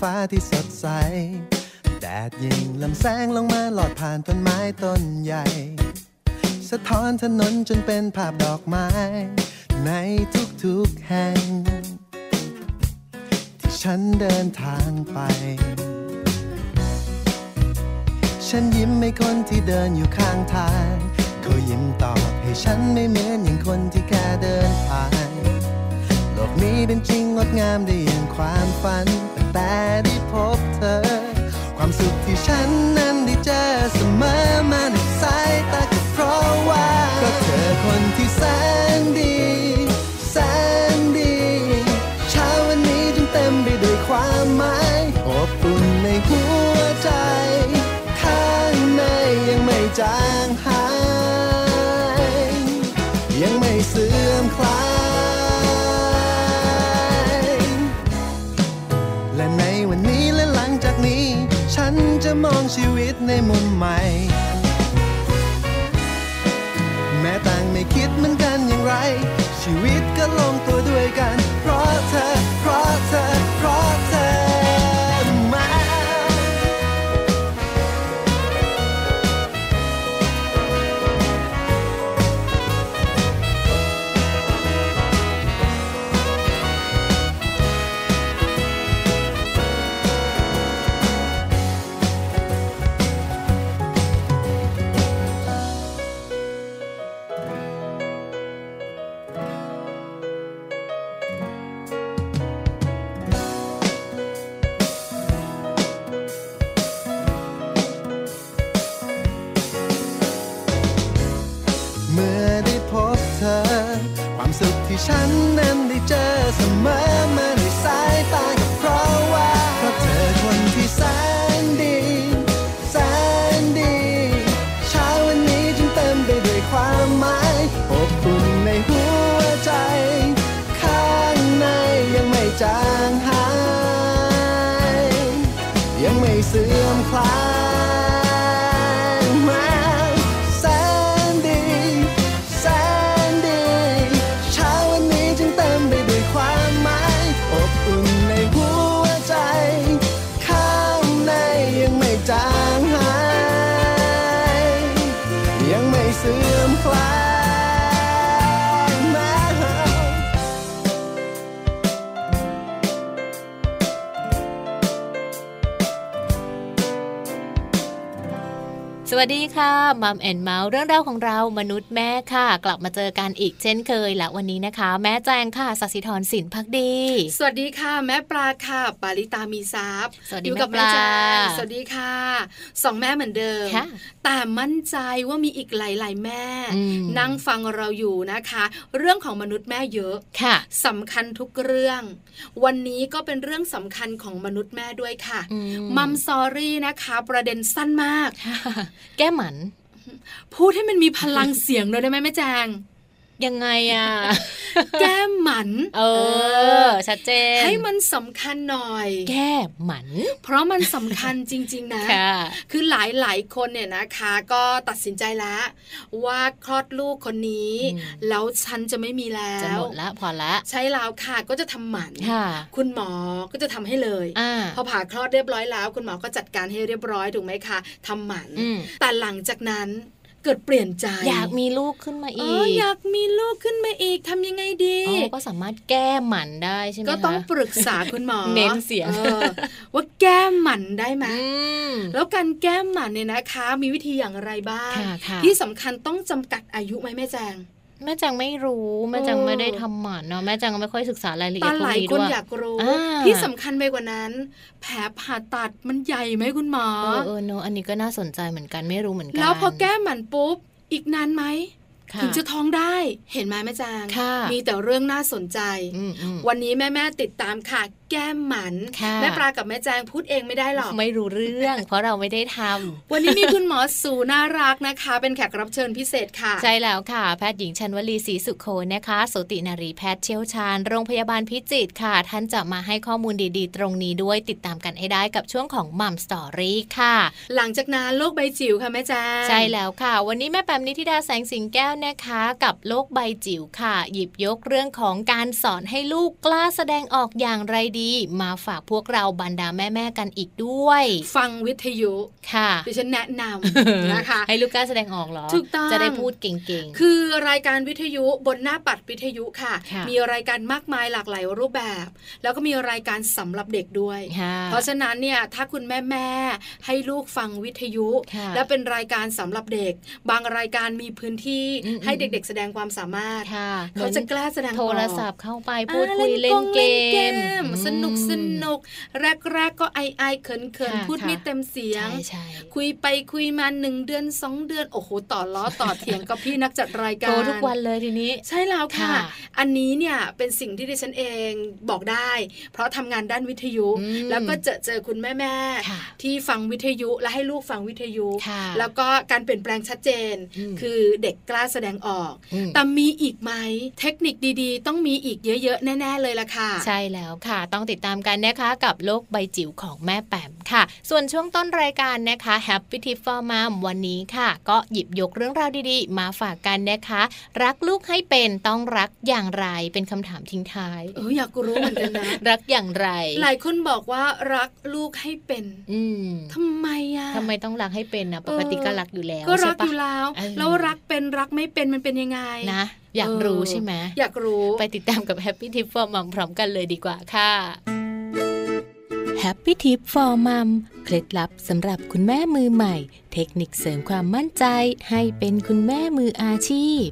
ฟ้าที่สดใส แดดยิงลำแสงลงมาหลอดผ่านต้นไม้ต้นใหญ่ สะท้อนถนนจนเป็นภาพดอกไม้ ในทุกๆแห่ง ที่ฉันเดินทางไป ฉันยิ้มให้คนที่เดินอยู่ข้างทางเขายิ้มตอบให้ฉันไม่เหมือนอย่างคนที่แค่เดินผ่านโลกนี้เป็นจริงงดงามได้อย่างความฝัน แต่ได้พบเธอ ความสุขที่ฉันนั้นได้เจอเสมอมาในสายตาก็เพราะว่า ก็เธอคนที่แสนดีแสน ชีวิตในมุมใหม่ แม้ต่างไม่คิดเหมือนกันอย่างไร ชีวิตก็ลงตัว ดีค่ะมัมแอนเมาส์เรื่องราวของเรามนุษย์แม่ค่ะ กลับมาเจอกันอีกเช่นเคยและวันนี้นะคะ แม่แจงค่ะสัสิธรสินพักดี สวัสดีค่ะ แม่ปลาค่ะ ปาริตามีซับสวัสดีอยู่กับแม่ปลาแจงสวัสดีค่ะสองแม่เหมือนเดิมค่ะแต่มั่นใจว่ามีอีกหลาย ๆ แม่อืมนั่งฟังเราอยู่นะคะ เรื่องของมนุษย์แม่เยอะค่ะสำคัญทุกเรื่อง วันนี้ก็เป็นเรื่องสำคัญของมนุษย์แม่ด้วยค่ะอืมัมซอรี่นะคะ ประเด็นสั้นมากค่ะแก้หมัน พูดให้มันมีพลังเสียงหน่อยได้ไหมแม่แจง ยังไงอะ แก้มหมัน เออ ชัดเจน ให้มันสำคัญหน่อย แก้หมัน เพราะมันสำคัญจริง ๆ นะค่ะคือหลายหลายๆคนเนี่ยนะคะ ก็ตัดสินใจแล้วว่าคลอดลูกคนนี้อืมแล้วฉันจะไม่มีแล้จะวหมดละพอละใช่แล้วค่ะก็จะทำหมันค่ะคุณหมอก็จะทำให้เลยอ่าพอผ่าคลอดเรียบร้อยแล้ว คุณหมอก็จัดการให้เรียบร้อยถูกไหมคะทำหมันอืมแต่หลังจากนั้น เกิดเปลี่ยนใจ อยากมีลูกขึ้นมาเออีอกอยากมีลูกขึ้นมาอีกทำยังไงดีอ๋อก็สามารถแก้หมันได้ใช่ไหมก็ต้องคะปรึกษาคุณหมอเน้นเสียงออว่าแก้หมันได้ไหมอืมแล้วการแก้หมันเนี่ยนะคะ มีวิธีอย่างไรบ้างค่ะค่ะที่สำคัญต้องจำกัดอายุไหมแม่แจง แม่จังไม่รู้แม่จังเออไม่ได้ทำหมันเนาะแม่จังก็ไม่ค่อยศึกษารายละเอียตาดพวหกลายนี้คด้นวยอยากรู้อ่าที่สำคัญไปกว่านั้น แผลผ่าตัดมันใหญ่ไหมคุณหมอเออเออเนอะอันนี้ก็น่าสนใจเหมือนกันไม่รู้เหมือนกันแล้วพอแก้หมันปุ๊บอีกนานไหมค่ะ ถึงจะท้องได้เห็นไหมแม่จางค่ะมีแต่เรื่องน่าสนใจอืมอืมวันนี้แม่แม่ๆติดตามค่ะ แก้มหมันค่ะแม่ปลากับแม่แจงพูดเองไม่ได้หรอกไม่รู้เรื่อง เพราะเราไม่ได้ทำวันนี้มีคุณหมอสูน่ารักนะคะ เป็นแขกรับเชิญพิเศษค่ะ ใช่แล้วค่ะ แพทย์หญิงชันวลีศรีสุโคนนะคะสูตินารีแพทย์เชี่ยวชาญ โรงพยาบาลพิจิตรค่ะ ท่านจะมาให้ข้อมูลดีๆ ตรงนี้ด้วยติดตามกันให้ได้กับช่วงของ Mom Story ค่ะ หลังจากนั้นโลกใบจิ๋วค่ะแม่แจงใช่แล้วค่ะ วันนี้แม่แปมนิธิดาแสงสิงแก้วนะคะกับโลกใบจิ๋วค่ะ หยิบยกเรื่องของการสอนให้ลูกกล้าแสดงออกอย่างไรดี มาฝากพวกเราบรรดาแม่ๆกันอีกด้วย ฟังวิทยุค่ะดิฉันแนะนำนะคะให้ลูกกล้าแสดงออกเหรอถูกต้องจะได้พูดเก่งคือรายการวิทยุบนหน้าปัดวิทยุค่ะค่ะ มีรายการมากมายหลากหลายรูปแบบ แล้วก็มีรายการสำหรับเด็กด้วยๆค่ะเพราะฉะนั้นเนี่ยถ้าคุณแม่แม่ๆให้ลูกฟังวิทยุค่ะและเป็นรายการสำหรับเด็ก บางรายการมีพื้นที่อืมให้เด็ก ๆ แสดงความสามารถค่ะเขาจะกล้าแสดงออกโทรศัพท์เข้าไปอ่าพูดคุยเล่นกงเกมมสนุกสนุกแรกๆก็ไอไอๆเขินเขินค่ะพูดไม่ค่ะเต็มเสียงใช่ใช่คุยไปคุยมาหนึ่งเดือนสองเดือนโอ้โหต่อล้อต่อเถียงกับพี่นักจัดรายการโทรทุกวันเลยทีนี้ ใช่แล้วค่ะค่ะ อันนี้เนี่ยเป็นสิ่งที่ดิฉันเองบอกได้ เพราะทำงานด้านวิทยุอืมแล้วก็เจอเจอคุณแม่แม่ๆค่ะที่ฟังวิทยุและให้ลูกฟังวิทยุค่ะแล้วก็การเปลี่ยนแปลงชัดเจนอืมคือเด็กกล้าแสดงออกอืมแต่มีอีกไหมเทคนิคดีๆ ต้องมีอีกเยอะๆ แน่ ๆ เลยล่ะค่ะ ใช่แล้วค่ะ ต้องติดตามกันนะคะกับโลกใบจิ๋วของแม่แปมค่ะ ส่วนช่วงต้นรายการนะคะ Happy Tip for Mom วันนี้ค่ะ ก็หยิบยกเรื่องราวดีๆ มาฝากกันนะคะ รักลูกให้เป็นต้องรักอย่างไรเป็นคำถามทิ้งท้ายเอออยากรู้เหมือนกันนะ รักอย่างไร หลายคนบอกว่ารักลูกให้เป็น อืมทำไมอะทำไมต้องรักให้เป็นนะปกติก็รักอยู่แล้วก็รัใช่กปะอยู่แล้วเออแล้วรักเป็นรักไม่เป็นมันเป็นยังไงนะ อยากรู้ใช่ไหมอยากรู้ไปติดตามกับ Happy Tip for Mom พร้อมกันเลยดีกว่าค่ะ Happy Tip for Mom เคล็ดลับสำหรับคุณแม่มือใหม่ เทคนิคเสริมความมั่นใจให้เป็นคุณแม่มืออาชีพ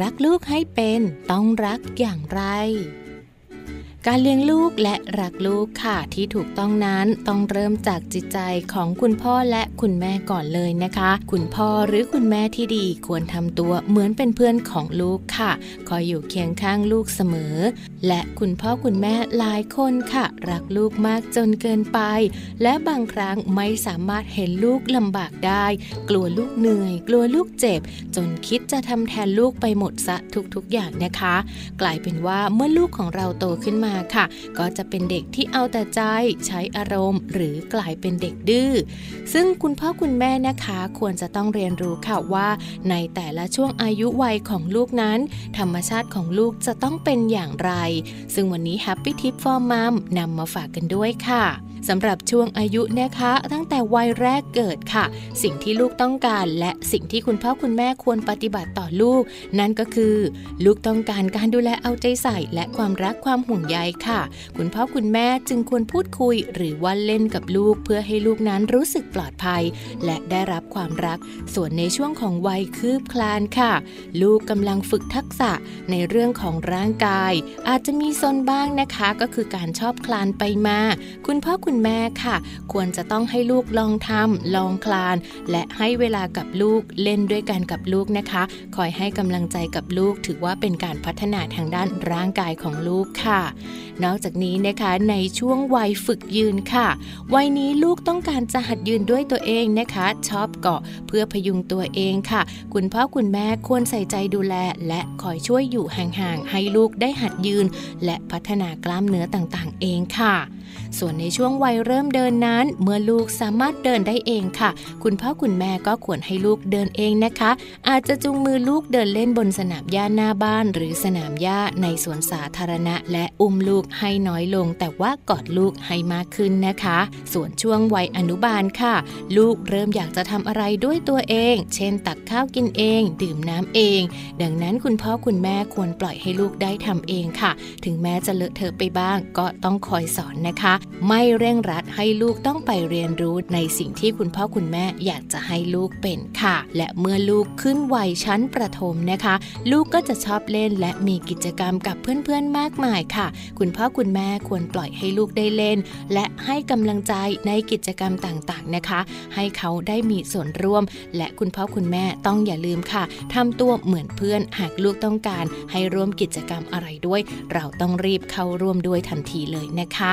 รักลูกให้เป็นต้องรักอย่างไร การเลี้ยงลูกและรักลูกค่ะที่ถูกต้องนั้นต้องเริ่มจากจิตใจของคุณพ่อและคุณแม่ก่อนเลยนะคะ คุณพ่อหรือคุณแม่ที่ดีควรทำตัวเหมือนเป็นเพื่อนของลูกค่ะ คอยอยู่เคียงข้างลูกเสมอ และคุณพ่อคุณแม่หลายคนค่ะ รักลูกมากจนเกินไป และบางครั้งไม่สามารถเห็นลูกลำบากได้ กลัวลูกเหนื่อย กลัวลูกเจ็บ จนคิดจะทำแทนลูกไปหมดซะทุกๆอย่างนะคะ กลายเป็นว่าเมื่อลูกของเราโตขึ้นมาค่ะ ก็จะเป็นเด็กที่เอาแต่ใจใช้อารมณ์ หรือกลายเป็นเด็กดื้อ ซึ่งคุณพ่อคุณแม่นะคะควรจะต้องเรียนรู้ค่ะว่า ในแต่ละช่วงอายุวัยของลูกนั้น ธรรมชาติของลูกจะต้องเป็นอย่างไร ซึ่งวันนี้ Happy Tip for Mom นำมาฝากกันด้วยค่ะสำหรับช่วงอายุนะคะ ตั้งแต่วัยแรกเกิดค่ะ สิ่งที่ลูกต้องการและสิ่งที่คุณพ่อคุณแม่ควรปฏิบัติต่อลูก นั่นก็คือ ลูกต้องการการดูแลเอาใจใส่ และความรักความห่วงใยค่ะ คุณพ่อคุณแม่จึงควรพูดคุย หรือว่าเล่นกับลูกเพื่อให้ลูกนั้นรู้สึกปลอดภัย และได้รับความรัก ส่วนในช่วงของวัยคืบคลานค่ะ ลูกกำลังฝึกทักษะในเรื่องของร่างกาย อาจจะมีซนบ้างนะคะ ก็คือการชอบคลานไปมา คุณพ่อคุณแม่ค่ะ ควรจะต้องให้ลูกลองทำลองคลาน และให้เวลากับลูกเล่นด้วยกันกับลูกนะคะ คอยให้กำลังใจกับลูกถือว่าเป็นการพัฒนาทางด้านร่างกายของลูกค่ะ นอกจากนี้นะคะในช่วงวัยฝึกยืนค่ะ วัยนี้ลูกต้องการจะหัดยืนด้วยตัวเองนะคะ ชอบเกาะเพื่อพยุงตัวเองค่ะ คุณพ่อคุณแม่ควรใส่ใจดูแล และคอยช่วยอยู่ห่างๆให้ลูกได้หัดยืน และพัฒนากล้ามเนื้อต่างๆ เองค่ะ ส่วนในช่วงวัยเริ่มเดินนั้น เมื่อลูกสามารถเดินได้เองค่ะ คุณพ่อคุณแม่ก็ควรให้ลูกเดินเองนะคะ อาจจะจูงมือลูกเดินเล่นบนสนามหญ้าหน้าบ้าน หรือสนามหญ้าในสวนสาธารณะ และอุ้มลูกให้น้อยลง แต่ว่ากอดลูกให้มากขึ้นนะคะ ส่วนช่วงวัยอนุบาลค่ะ ลูกเริ่มอยากจะทำอะไรด้วยตัวเอง เช่น ตักข้าวกินเอง ดื่มน้ำเอง ดังนั้นคุณพ่อคุณแม่ควรปล่อยให้ลูกได้ทำเองค่ะ ถึงแม้จะเลอะเทอะไปบ้าง ก็ต้องคอยสอนนะนะคะไม่เร่งรัดให้ลูกต้องไปเรียนรู้ในสิ่งที่คุณพ่อคุณแม่อยากจะให้ลูกเป็นค่ะ และเมื่อลูกขึ้นวัยชั้นประถมนะคะ ลูกก็จะชอบเล่นและมีกิจกรรมกับเพื่อนๆมากมายค่ะ คุณพ่อคุณแม่ควรปล่อยให้ลูกได้เล่น และให้กำลังใจในกิจกรรมต่างๆนะคะ ให้เขาได้มีส่วนร่วม และคุณพ่อคุณแม่ต้องอย่าลืมค่ะทำตัวเหมือนเพื่อนหากลูกต้องการ ให้ร่วมกิจกรรมอะไรด้วย เราต้องรีบเข้าร่วมด้วยทันทีเลยนะคะ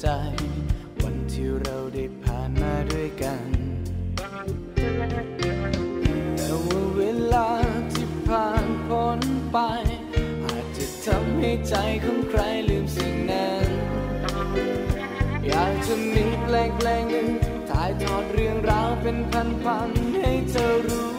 ใจ วันที่เราได้ผ่านมาด้วยกัน แต่ว่าเวลาที่ผ่านพ้นไป อาจจะทำให้ใจของใครลืมสิ่งนั้น อยากจะมีเพลงเพลงหนึ่งถ่ายทอดเรื่องราวเป็นพันๆให้เธอรู้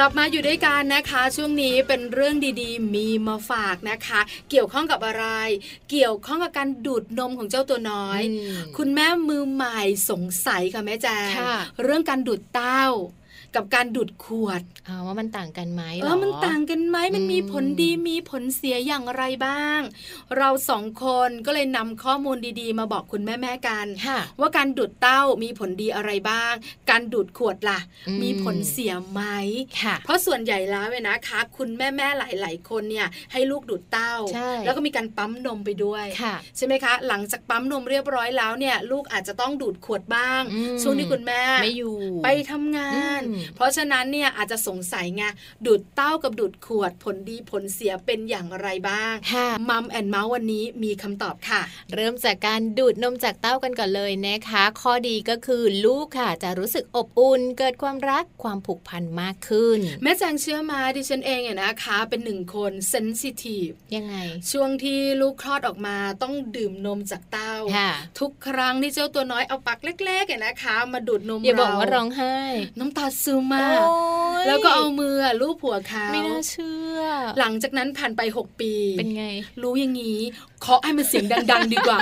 กลับมาอยู่ด้วยกันนะคะ ช่วงนี้เป็นเรื่องดีๆ มีมาฝากนะคะ เกี่ยวข้องกับอะไร เกี่ยวข้องกับการดูดนมของเจ้าตัวน้อยอืมคุณแม่มือใหม่สงสัยค่ะแม่แจงค่ะเรื่องการดูดเต้า กับการดูดขวดเอาว่ามันต่างกันไหมเอหรอมันต่างกันไหมมันมีอืมผลดีมีผลเสียอย่างไรบ้าง เราสองคนก็เลยนำข้อมูลดีๆ มาบอกคุณแม่ๆกันค่ะว่าการดูดเต้ามีผลดีอะไรบ้าง การดูดขวดล่ะอืมมีผลเสียไหมค่ะเพราะส่วนใหญ่แล้วเนี่ยนะคะ คุณแม่แม่ๆหลาย ๆ คนเนี่ยให้ลูกดูดเต้าใช่แล้วก็มีการปั๊มนมไปด้วยค่ะใช่ไหมคะ หลังจากปั๊มนมเรียบร้อยแล้วเนี่ย ลูกอาจจะต้องดูดขวดบ้างอืมช่วงที่คุณแม่ไม่อยู่ ไปทำงานอืมเพราะฉะนั้นเนี่ยอาจจะสงสัยไงดูดเต้ากับดูดขวดผลดีผลเสียเป็นอย่างไรบ้างค่ะมัมแอนเมาส์วันนี้มีคำตอบค่ะ เริ่มจากการดูดนมจากเต้ากันก่อนเลยนะคะ ข้อดีก็คือลูกค่ะ จะรู้สึกอบอุ่นเกิดความรักความผูกพันมากขึ้น แม่แจงเชื่อมาดิฉันเองเนี่ยนะคะ เป็นหนึ่งคนเซนซิทีฟยังไง ช่วงที่ลูกคลอดออกมาต้องดื่มนมจากเต้าค่ะทุกครั้งที่เจ้าตัวน้อยเอาปากเล็กๆเนี่ยนะคะ มาดูดนมอย่าบอกเว่าร้องไห้ น้ำตาซึมมาโอ๊กยแล้วก็เอามือลูบหัวเขาไม่น่าเชื่อ หลังจากนั้นผ่านไป 6 ปี เป็นไง รู้อย่างนี้เคาะให้มันเสียงดัง ๆ ดีกว่า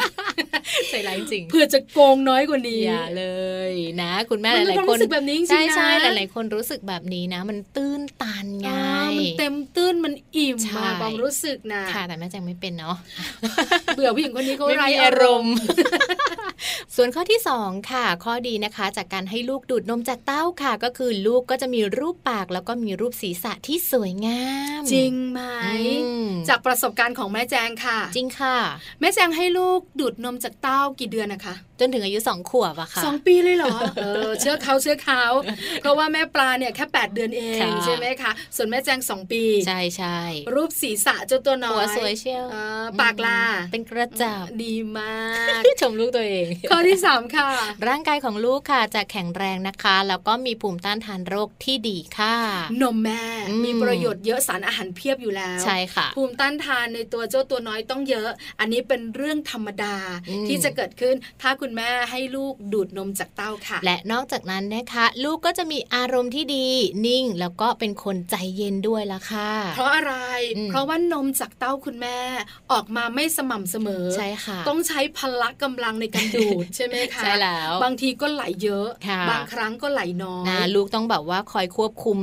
ใส่ร้ายจริง เพื่อจะโกงน้อยกว่านี้อย่าเลยนะ คุณแม่หมันเป็นลายความๆคนรู้สึกแบบนี้จริงๆใช่ใช่นะหลายๆคนรู้สึกแบบนี้นะ มันตื้นตันไงอ่ามันเต็มตื้นมันอิ่มใช่มาความรู้สึกนะค่ะแต่แม่แจงไม่เป็นเนาะเบื่อผู้หญิงคนนี้เขาไม่ไร้มีอารมณ์ ส่วนข้อที่ 2 ค่ะ ข้อดีนะคะจากการให้ลูกดูดนมจากเต้าค่ะ ก็คือลูกก็จะมีรูปปากแล้วก็มีรูปศีรษะที่สวยงาม จริงไหมอืมจากประสบการณ์ของแม่แจงค่ะ จริงค่ะ แม่แจงให้ลูกดูดนมจากเต้ากี่เดือนนะคะจนถึงอายุสองขวบอะค่ะสองปีเลยเหรอเออเชื่อเขาเชื่อเขาเพราะว่าแม่ปลาเนี่ยแค่ 8 เดือนเองค่ะใช่ไหมคะส่วนแม่แจงสองปี ใช่ใช่รูปศีรษะเจ้าตัวน้อยหัวสวยเชียวเออปากลา เป็นกระจับดีมากชมลูกตัวเองข้อที่สามค่ะ ร่างกายของลูกค่ะจะแข็งแรงนะคะ แล้วก็มีภูมิต้านทานโรคที่ดีค่ะ นมแม่อืมมีประโยชน์เยอะสารอาหารเพียบอยู่แล้วใช่ค่ะ ภูมิต้านทานในตัวเจ้าตัวน้อยต้องเยอะ อันนี้เป็นเรื่องธรรมดาอืมที่จะเกิดขึ้นถ้าคุณแม่ให้ลูกดูดนมจากเต้าค่ะ และนอกจากนั้นนะคะ ลูกก็จะมีอารมณ์ที่ดีนิ่งแล้วก็เป็นคนใจเย็นด้วยละค่ะ เพราะอะไรอืมเพราะว่านมจากเต้าคุณแม่ออกมาไม่สม่ำเสมอใช่ค่ะ ต้องใช้พละกำลังในการดูดใช่ไหมคะใช่แล้วบางทีก็ไหลเยอะค่ะบางครั้งก็ไหลน้อยนะลูกต้องแบบว่าคอยควบคุม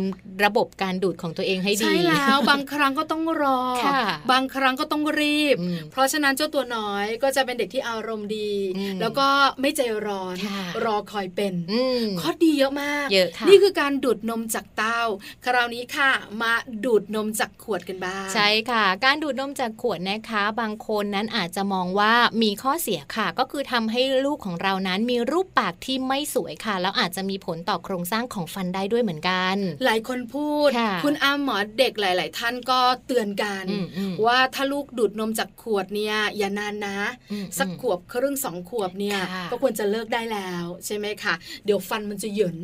ระบบการดูดของตัวเองให้ดีใช่แล้วบางครั้งก็ต้องรอค่ะบางครั้งก็ต้องรีบอืมเพราะฉะนั้นเจ้าตัวน้อยก็จะเป็นเด็กที่อารมณ์ดีอืมแล้วก็ไม่ใจร้อนค่ะรอคอยเป็นอืมข้อดีเยอะมากเยอะค่ะนี่คือการดูดนมจากเต้า คราวนี้ค่ะ มาดูดนมจากขวดกันบ้าง ใช่ค่ะ การดูดนมจากขวดนะคะ บางคนนั้นอาจจะมองว่ามีข้อเสียค่ะ ก็คือทำให้ลูกของเรานั้นมีรูปปากที่ไม่สวยค่ะ แล้วอาจจะมีผลต่อโครงสร้างของฟันได้ด้วยเหมือนกัน หลายคนพูดค่ะคุณอาหมอเด็กหลาย ๆ ท่านก็เตือนกันอืมอืมว่าถ้าลูกดูดนมจากขวดเนี่ยอย่านานนะอืมสักขวบครึ่งสองขวบเนี่ยค่ะก็ควรจะเลิกได้แล้วใช่ไหมคะเดี๋ยวฟันมันจะเหยิน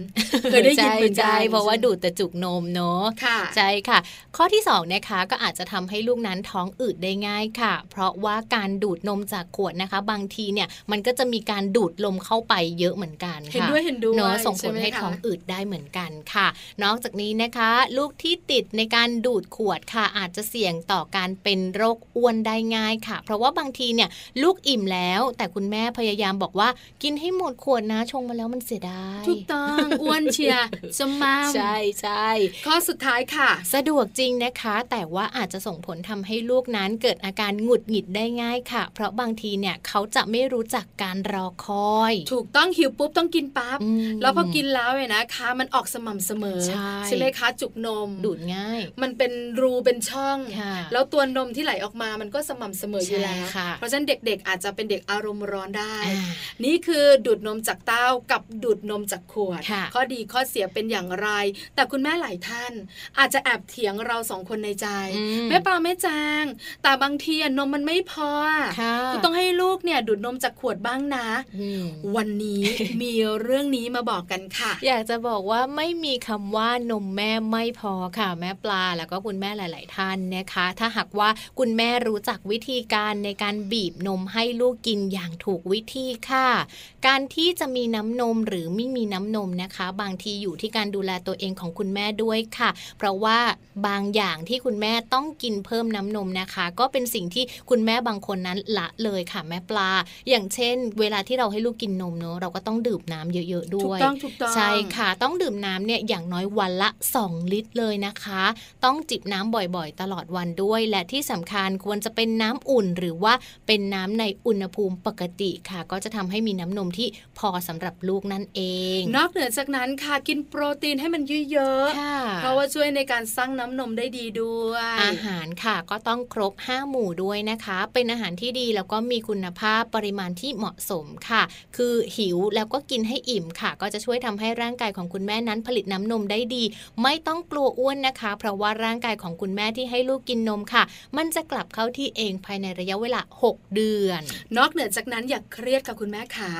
เคยได้ยินเหมือนกันใช่เพราะว่าดูดแต่จุกนมเนาะค่ะใช่ค่ะ ข้อที่2นะคะก็อาจจะทำให้ลูกนั้นท้องอืดได้ง่ายค่ะ เพราะว่าการดูดนมจากขวดนะคะ บางทีเนี่ยมันก็จะมีการดูดลมเข้าไปเยอะเหมือนกันเห็นค่ะด้วยเห็นด้วยเนาะส่งผลช่ไมให้คะท้องอืดได้เหมือนกันค่ะ นอกจากนี้นะคะ ลูกที่ติดในการดูดขวดค่ะ อาจจะเสี่ยงต่อการเป็นโรคอ้วนได้ง่ายค่ะ เพราะว่าบางทีเนี่ยลูกอิ่มแล้ว แต่คุณแม่พยายามบอกว่ากินให้หมดขวดนะชงมาแล้วมันเสียดายถูกต้องอ้วนเชียร์จะมาใช่ใช่ข้อสุดท้ายค่ะ สะดวกจริงนะคะ แต่ว่าอาจจะส่งผลทำให้ลูกนั้นเกิดอาการหงุดหงิดได้ง่ายค่ะ เพราะบางทีเนี่ยเขาจะไม่รู้จักการรอคอย ถูกต้องหิวปุ๊บต้องกินปั๊บอืมแล้วพอกินแล้วเนี่ยนะคะมันออกสม่ำเสมอใช่ไหมคะจุกนมดูดง่าย มันเป็นรูเป็นช่องค่ะแล้วตัวนมที่ไหลออกมามันก็สม่ำเสมออยู่แล้วใช่ค่ะเพราะฉะนั้นเด็กๆอาจจะเป็นเด็กอารมณ์ร้อนได้อ่านี่คือดูดนมจากเต้ากับดูดนมจากขวดค่ะข้อดีข้อเสียเป็นอย่างไร แต่คุณแม่หลายท่าน อาจจะแอบเถียงเราสองคนในใจอืมแม่ปลาแม่จางแต่บางทีอะนมมันไม่พออะค่ะคือต้องให้ลูกเนี่ยดูดนมจากขวดบ้างนะอืมวันนี้มีเรื่องนี้มาบอกกันค่ะ อยากจะบอกว่าไม่มีคำว่านมแม่ไม่พอค่ะ แม่ปลาแล้วก็คุณแม่หลาย ๆ ท่านนะคะ ถ้าหากว่าคุณแม่รู้จักวิธีการในการบีบนมให้ลูกกินอย่างถูกวิธีค่ะ การที่จะมีน้ำนมหรือไม่มีน้ำนมนะคะ บางทีอยู่ที่การดูแลตัวเองของคุณแม่ด้วยค่ะ เพราะว่าบางอย่างที่คุณแม่ต้องกินเพิ่มน้ำนมนะคะ ก็เป็นสิ่งที่คุณแม่บางคนนั้นละเลยค่ะแม่ปลา อย่างเช่น เวลาที่เราให้ลูกกินนมเนอะเราก็ต้องดื่มน้ำเยอะ ๆ ด้ถูวกยต้องถูกต้องใช่ค่ะ ต้องดื่มน้ำเนี่ยอย่างน้อยวันละ 2 ลิตรเลยนะคะ ต้องจิบน้ำบ่อยๆ ตลอดวันด้วย และที่สำคัญควรจะเป็นน้ำอุ่นหรือว่าเป็นน้ำในอุณหภูมิปกติค่ะ ก็จะทำให้มีน้ำนมที่พอสำหรับลูกนั่นเอง นอกเหนือจากนั้นค่ะกินโปรตีนให้มันเยอะค่ะๆเพราะว่าช่วยในการสร้างน้ำนมได้ดีด้วย อาหารค่ะก็ต้องครบ 5 หมู่ด้วยนะคะ เป็นอาหารที่ดีแล้วก็มีคุณภาพปริมาณที่เหมาะสมค่ะ คือหิวแล้วก็กินให้อิ่มค่ะ ก็จะช่วยทำให้ร่างกายของคุณแม่นั้นผลิตน้ำนมได้ดี ไม่ต้องกลัวอ้วนนะคะ เพราะว่าร่างกายของคุณแม่ที่ให้ลูกกินนมค่ะ มันจะกลับเข้าที่เองภายในระยะเวลา 6 เดือน นอกเหนือจากนั้นอย่าเครียดค่ะคุณแม่ขา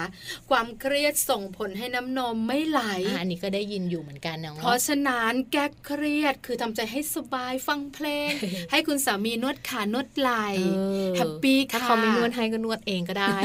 ความเครียดส่งผลให้น้ำนมไม่ไหลอะอันนี้ก็ได้ยินอยู่เหมือนกันเนาะเพราะฉะนั้นแก้เครียดคือทำใจให้สบายฟังเพลง ให้คุณสามีนวดขานวดไหล่เออ happyค่ะถ้าเขาไม่นวดให้ก็นวดเองก็ได้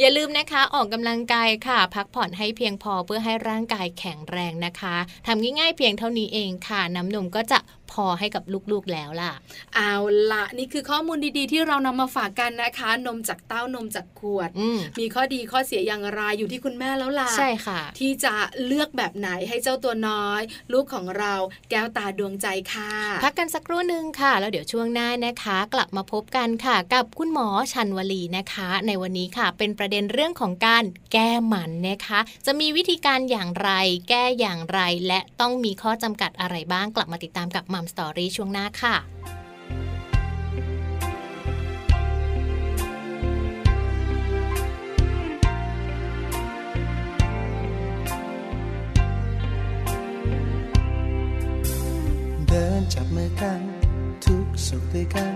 อย่าลืมนะคะออกกำลังกายค่ะ พักผ่อนให้เพียงพอเพื่อให้ร่างกายแข็งแรงนะคะทำง่ายๆเพียงเท่านี้เองค่ะน้ำนมก็จะ พอให้กับลูกๆแล้วล่ะ เอาละนี่คือข้อมูลดีๆ ที่เรานำมาฝากกันนะคะ นมจากเต้านมจากขวดอืมมีข้อดีข้อเสียอย่างไรอยู่ที่คุณแม่แล้วล่ะใช่ค่ะ ที่จะเลือกแบบไหนให้เจ้าตัวน้อย ลูกของเราแก้วตาดวงใจค่ะ พักกันสักครู่หนึ่งค่ะ แล้วเดี๋ยวช่วงหน้านะคะ กลับมาพบกันค่ะ กับคุณหมอชันวลีนะคะ ในวันนี้ค่ะ เป็นประเด็นเรื่องของการแก้หมันนะคะ จะมีวิธีการอย่างไร แก้อย่างไร และต้องมีข้อจำกัดอะไรบ้างกลับมาติดตามกับมัามสตอรี่ช่วงหน้าค่ะเดินจับมือกัน ทุกสุขด้วยกัน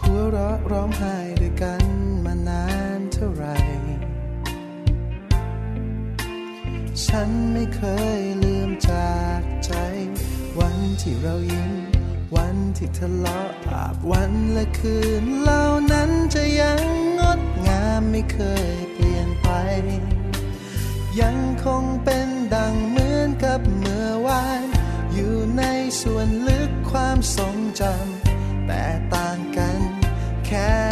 หัวเราะร้องไห้ด้วยกันมานานเท่าไหรฉันไม่เคยลืมจากใจ ที่เรายิ้มวันที่ทะเลาะอาบวันและคืนเหล่านั้นจะยังงดงามไม่เคยเปลี่ยนไป ยังคงเป็นดังเหมือนกับเมื่อวาน อยู่ในส่วนลึกความทรงจำแต่ต่างกันแค่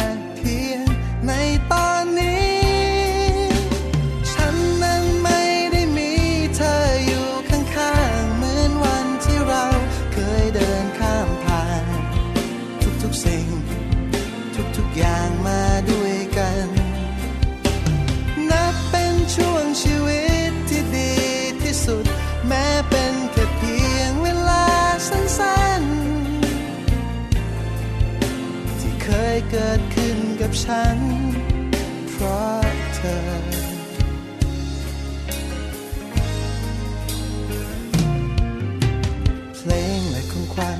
ฉัน เพราะเธอ เพลงและของขวัญ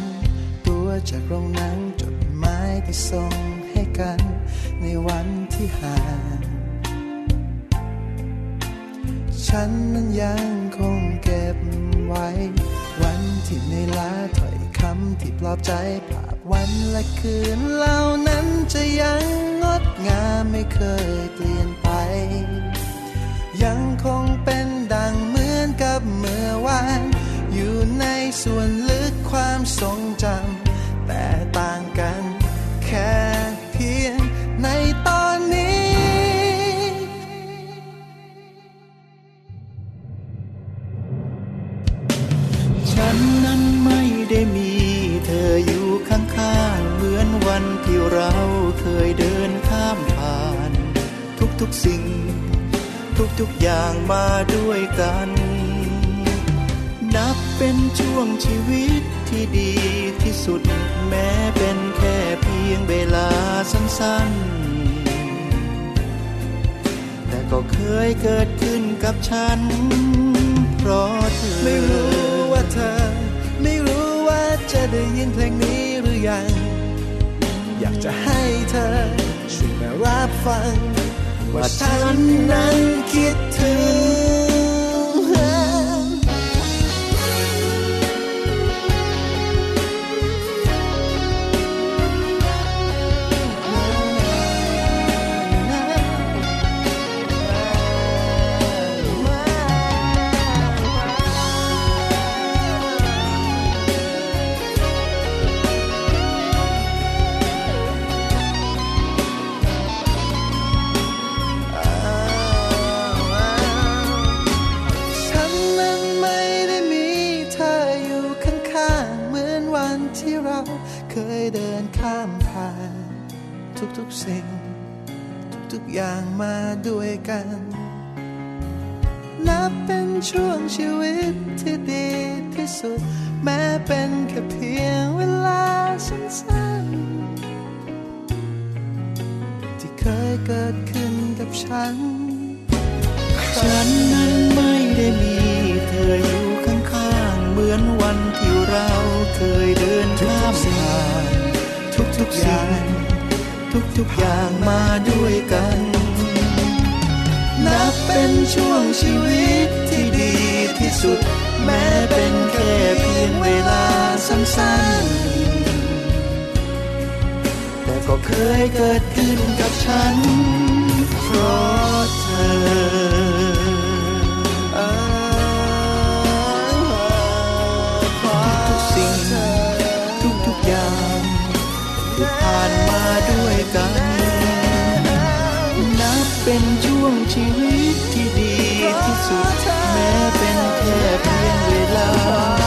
ตัวจากโรงหนังจดหมายที่ส่งให้กันในวันที่ห่างฉันนั้นยังคงเก็บไว้ วันที่ในลาถอยำที่ปลอบใจภาพวันและคืนเหล่านั้นจะยังงดงามไม่เคยเปลี่ยนไป ยังคงเป็นดังเหมือนกับเมื่อวาน อยู่ในส่วนลึกความทรงจำแต่ต่างกันแค่ ชีวิตที่ดีที่สุด แม้เป็นแค่เพียงเวลาสั้นๆ แต่ก็เคยเกิดขึ้นกับฉัน เพราะเธอ ไม่รู้ว่าเธอ ไม่รู้ว่าจะได้ยินเพลงนี้หรือยัง อยากจะให้เธอ ช่วยมารับฟัง ว่าฉันนั้นคิดถึง อย่างมาด้วยกัน นับเป็นช่วงชีวิตที่ดีที่สุด แม้เป็นแค่เพียงเวลาสั้นๆ ที่เคยเกิดขึ้นกับฉัน ฉันนั้นไม่ได้มีเธออยู่ข้างๆ เหมือนวันที่เราเคยเดินข้ามผ่านทุกๆอย่าง ทุกๆอย่างมาด้วยกัน นับเป็นช่วงชีวิตที่ดีที่สุด แม้เป็นแค่เพียงเวลาสั้นๆ แต่ก็เคยเกิดขึ้นกับฉัน เพราะเธอ วงชีวิตที่ดีที่สุด แม้เป็นแค่เพียงเวลา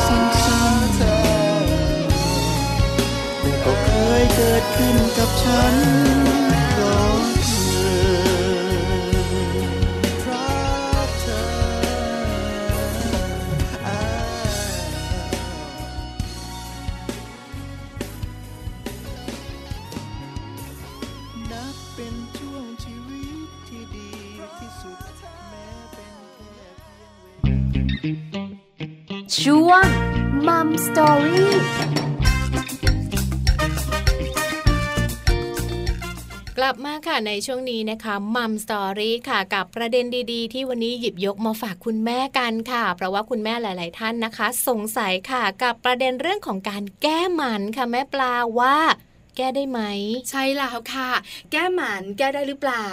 สั้นๆแต่ก็เคยเกิดขึ้นกับฉัน ค่ะในช่วงนี้นะคะมัมสตอรี่ค่ะ กับประเด็นดีๆ ที่วันนี้หยิบยกมาฝากคุณแม่กันค่ะ เพราะว่าคุณแม่หลาย ๆ ท่านนะคะ สงสัยค่ะกับประเด็นเรื่องของการแก้หมันค่ะแม่ปลาว่า แก้ได้ไหม ใช่แล้วค่ะ แก้หมันแก้ได้หรือเปล่า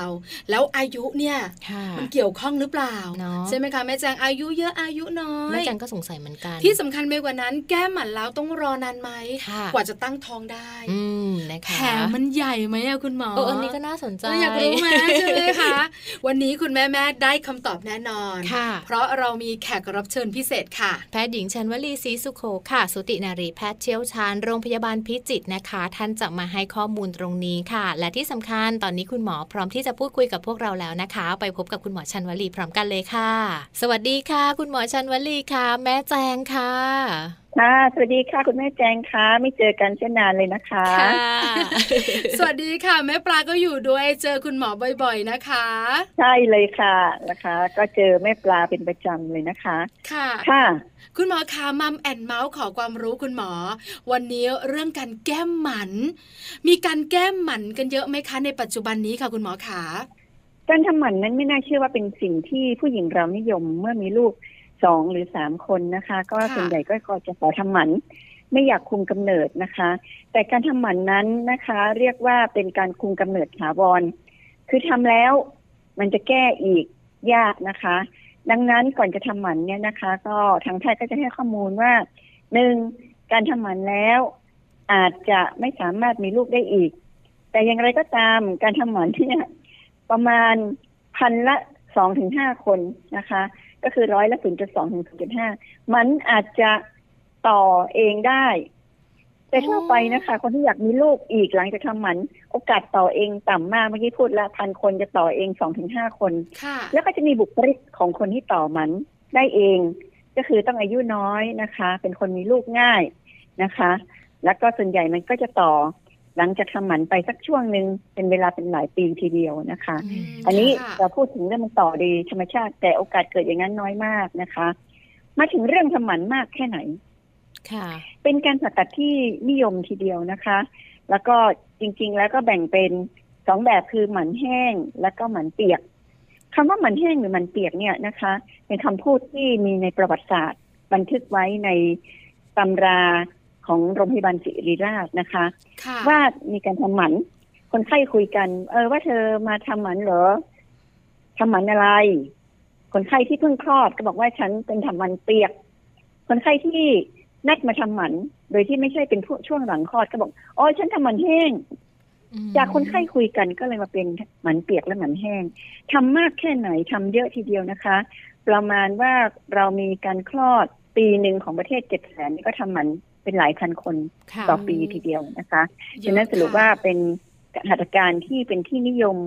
แล้วอายุเนี่ยค่ะมันเกี่ยวข้องหรือเปล่าเนอะใช่ไหมคะแม่แจงอายุเยอะอายุน้อยแม่จังก็สงสัยเหมือนกัน ที่สำคัญไปกว่านั้น แก้หมันแล้วต้องรอนานไหมค่ะกว่าจะตั้งท้องได้อืมนะคะแผลมันใหญ่ไหมอะคุณหมอเอออันนี้ก็น่าสนใจเอออยากรู้ไหมใช่ไหมคะวันนี้คุณแม่แม่ได้คำตอบแน่นอนค่ะเพราะเรามีแขกรับเชิญพิเศษค่ะ แพทย์หญิงชันวลีศรีสุโขค่ะ สุตินารีแพทย์เชี่ยวชาญโรงพยาบาลพิจิตรนะคะ ท่านจะมาให้ข้อมูลตรงนี้ค่ะ และที่สำคัญตอนนี้คุณหมอพร้อมที่จะพูดคุยกับพวกเราแล้วนะคะ ไปพบกับคุณหมอชันวลีพร้อมกันเลยค่ะ สวัสดีค่ะ คุณหมอชันวลีค่ะ แม่แจงค่ะค่ะสวัสดีค่ะคุณแม่แจงค่ะไม่เจอกันเช่นนานเลยนะคะค่ะสวัสดีค่ะ แม่ปลาก็อยู่ด้วยเจอคุณหมอบ่อย ๆนะคะ ใช่เลยค่ะนะคะ ก็เจอแม่ปลาเป็นประจำเลยนะคะ ค่ะค่ะ คุณหมอคะมัมแอนเมาส์ขอความรู้คุณหมอ วันนี้เรื่องการแก้มหมัน มีการแก้มหมันกันเยอะไหมคะในปัจจุบันนี้ค่ะคุณหมอขาการทำหมันนั้นไม่น่าเชื่อว่าเป็นสิ่งที่ผู้หญิงเรานิยมเมื่อมีลูกสองหรือสามคนนะคะ ก็ส่วนใหญ่ก็ก็จะขอทำหมันไม่อยากคุมกำเนิดนะคะ แต่การทำหมันนั้นนะคะ เรียกว่าเป็นการคุมกำเนิดถาวร คือทำแล้วมันจะแก้อีกยากนะคะ ดังนั้นก่อนจะทำหมันเนี่ยนะคะ ก็ทางแพทย์ก็จะให้ข้อมูลว่าหนึ่งการทำหมันแล้ว อาจจะไม่สามารถมีลูกได้อีก แต่อย่างไรก็ตามการทำหมันที่ยประมาณพันละสองถึงห้าคนนะคะ ก็คือร้อยละศูนย์จุดสองถึงศูนย์จุดห้ามันอาจจะต่อเองได้ แต่ทั่วไปนะคะ คนที่อยากมีลูกอีกหลังจากทำหมัน โอกาสต่อเองต่ำมากเมื่อกี้พูดละพันคนจะต่อเองสองถึงห้าคนค่ะแล้วก็จะมีบุคลิกของคนที่ต่อหมันได้เอง ก็คือต้องอายุน้อยนะคะ เป็นคนมีลูกง่ายนะคะ แล้วก็ส่วนใหญ่มันก็จะต่อหลังจากทำหมันไปสักช่วงหนึ่งเป็นเวลาเป็นหลายปีทีเดียวนะคะอืมอันนี้ค่ะเราพูดถึงเรื่องมันต่อโดยธรรมชาติ แต่โอกาสเกิดอย่างนั้นน้อยมากนะคะ มาถึงเรื่องทำหมันมากแค่ไหน ค่ะ เป็นการผ่าตัดที่นิยมทีเดียวนะคะ แล้วก็จริง ๆ แล้วก็แบ่งเป็นสองแบบคือหมันแห้งแล้วก็หมันเปียกคำว่าหมันแห้งหรือหมันเปียกเนี่ยนะคะ เป็นคำพูดที่มีในประวัติศาสตร์ บันทึกไว้ในตำราของโรงพยาบาลศิริราชนะคะค่ะว่ามีการทำหมัน คนไข้คุยกัน เออว่าเธอมาทำหมันเหรอทำหมันอะไร คนไข้ที่เพิ่งคลอดก็บอกว่าฉันเป็นทำหมันเปียก คนไข้ที่ นัดมาทำหมัน โดยที่ไม่ใช่เป็นพวกช่วงหลังคลอดก็บอกอ๋อฉันทำหมันแห้ง จากคนไข้คุยกันก็เลยมาเป็นหมันเปียกและหมันแห้งทำมากแค่ไหนทำเยอะทีเดียวนะคะ ประมาณว่าเรามีการคลอดปีหนึ่งของประเทศเจ็ดแสนนี่ก็ทำหมันเป็นหลายพันคนค่ะต่อปีทีเดียวนะคะเยฉะอะนั้นสรุปค่ะว่าเป็นหัตถการที่เป็นที่นิยม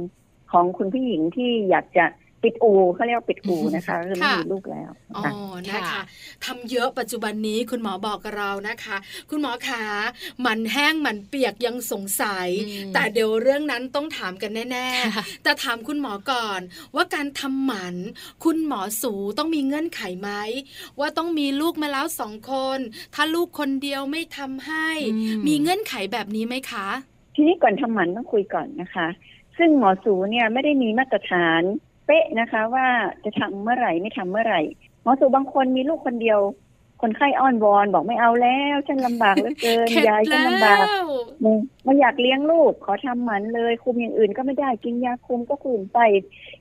ของคุณผู้หญิงที่อยากจะ ปิดอูเขาเรียกว่าปิดอูนะคะคือไม่มีลูกแล้วอ๋อนะคะนะคะทำเยอะปัจจุบันนี้คุณหมอบอกกับเรานะคะ คุณหมอขามันแห้งมันเปียกยังสงสัยอืมแต่เดี๋ยวเรื่องนั้นต้องถามกันแน่ค่ะๆแต่ถามคุณหมอก่อน ว่าการทำหมัน คุณหมอสูต้องมีเงื่อนไขไหมว่าต้องมีลูกมาแล้วสองคน ถ้าลูกคนเดียวไม่ทำให้อืมมีเงื่อนไขแบบนี้ไหมคะ ทีนี้ก่อนทำหมันต้องคุยก่อนนะคะ ซึ่งหมอสูเนี่ยไม่ได้มีมาตรฐาน เป๊ะนะคะ ว่าจะทำเมื่อไหร่ไม่ทำเมื่อไหร่หมอสูบางคนมีลูกคนเดียว คนไข้อ้อนวอนบอกไม่เอาแล้วฉันลำบากเหลือเกินเข็ดยายฉันแล้ลำบากวมันอยากเลี้ยงลูกขอทำหมันเลยคุมอย่างอื่นก็ไม่ได้กินยาคุมก็คุมไป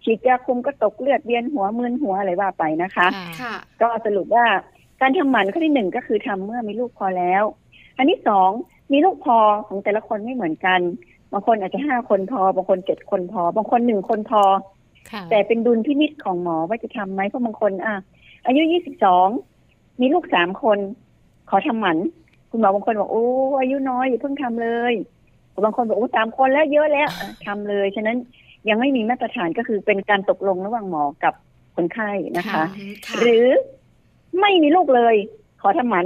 ฉีดยาคุมก็ตกเลือดเวียนหัวมึนหัวอะไรว่าไปนะคะค่ะค่ะก็สรุปว่าการทำหมันข้อที่หนึ่งก็คือทำเมื่อมีลูกพอแล้ว อันที่สองมีลูกพอของแต่ละคนไม่เหมือนกัน บางคนอาจจะห้าคนพอบางคนเจ็ดคนพอบางคนหนึ่งคนพอค่ะ แต่เป็นดุลพินิจของหมอว่าจะทำไหมเพราะบางคน อะ อายุยี่สิบสองมีลูกสามคน ขอทำหมัน คุณหมอบางคนบอกโอ้อายุน้อยอย่าเพิ่งทำเลยบางคนบอกโอ้สามคนแล้วเยอะแล้วอะทำเลย ฉะนั้นยังไม่มีมาตรฐานก็คือเป็นการตกลงระหว่างหมอกับคนไข้นะคะค่ะหรือไม่มีลูกเลย ขอทำหมัน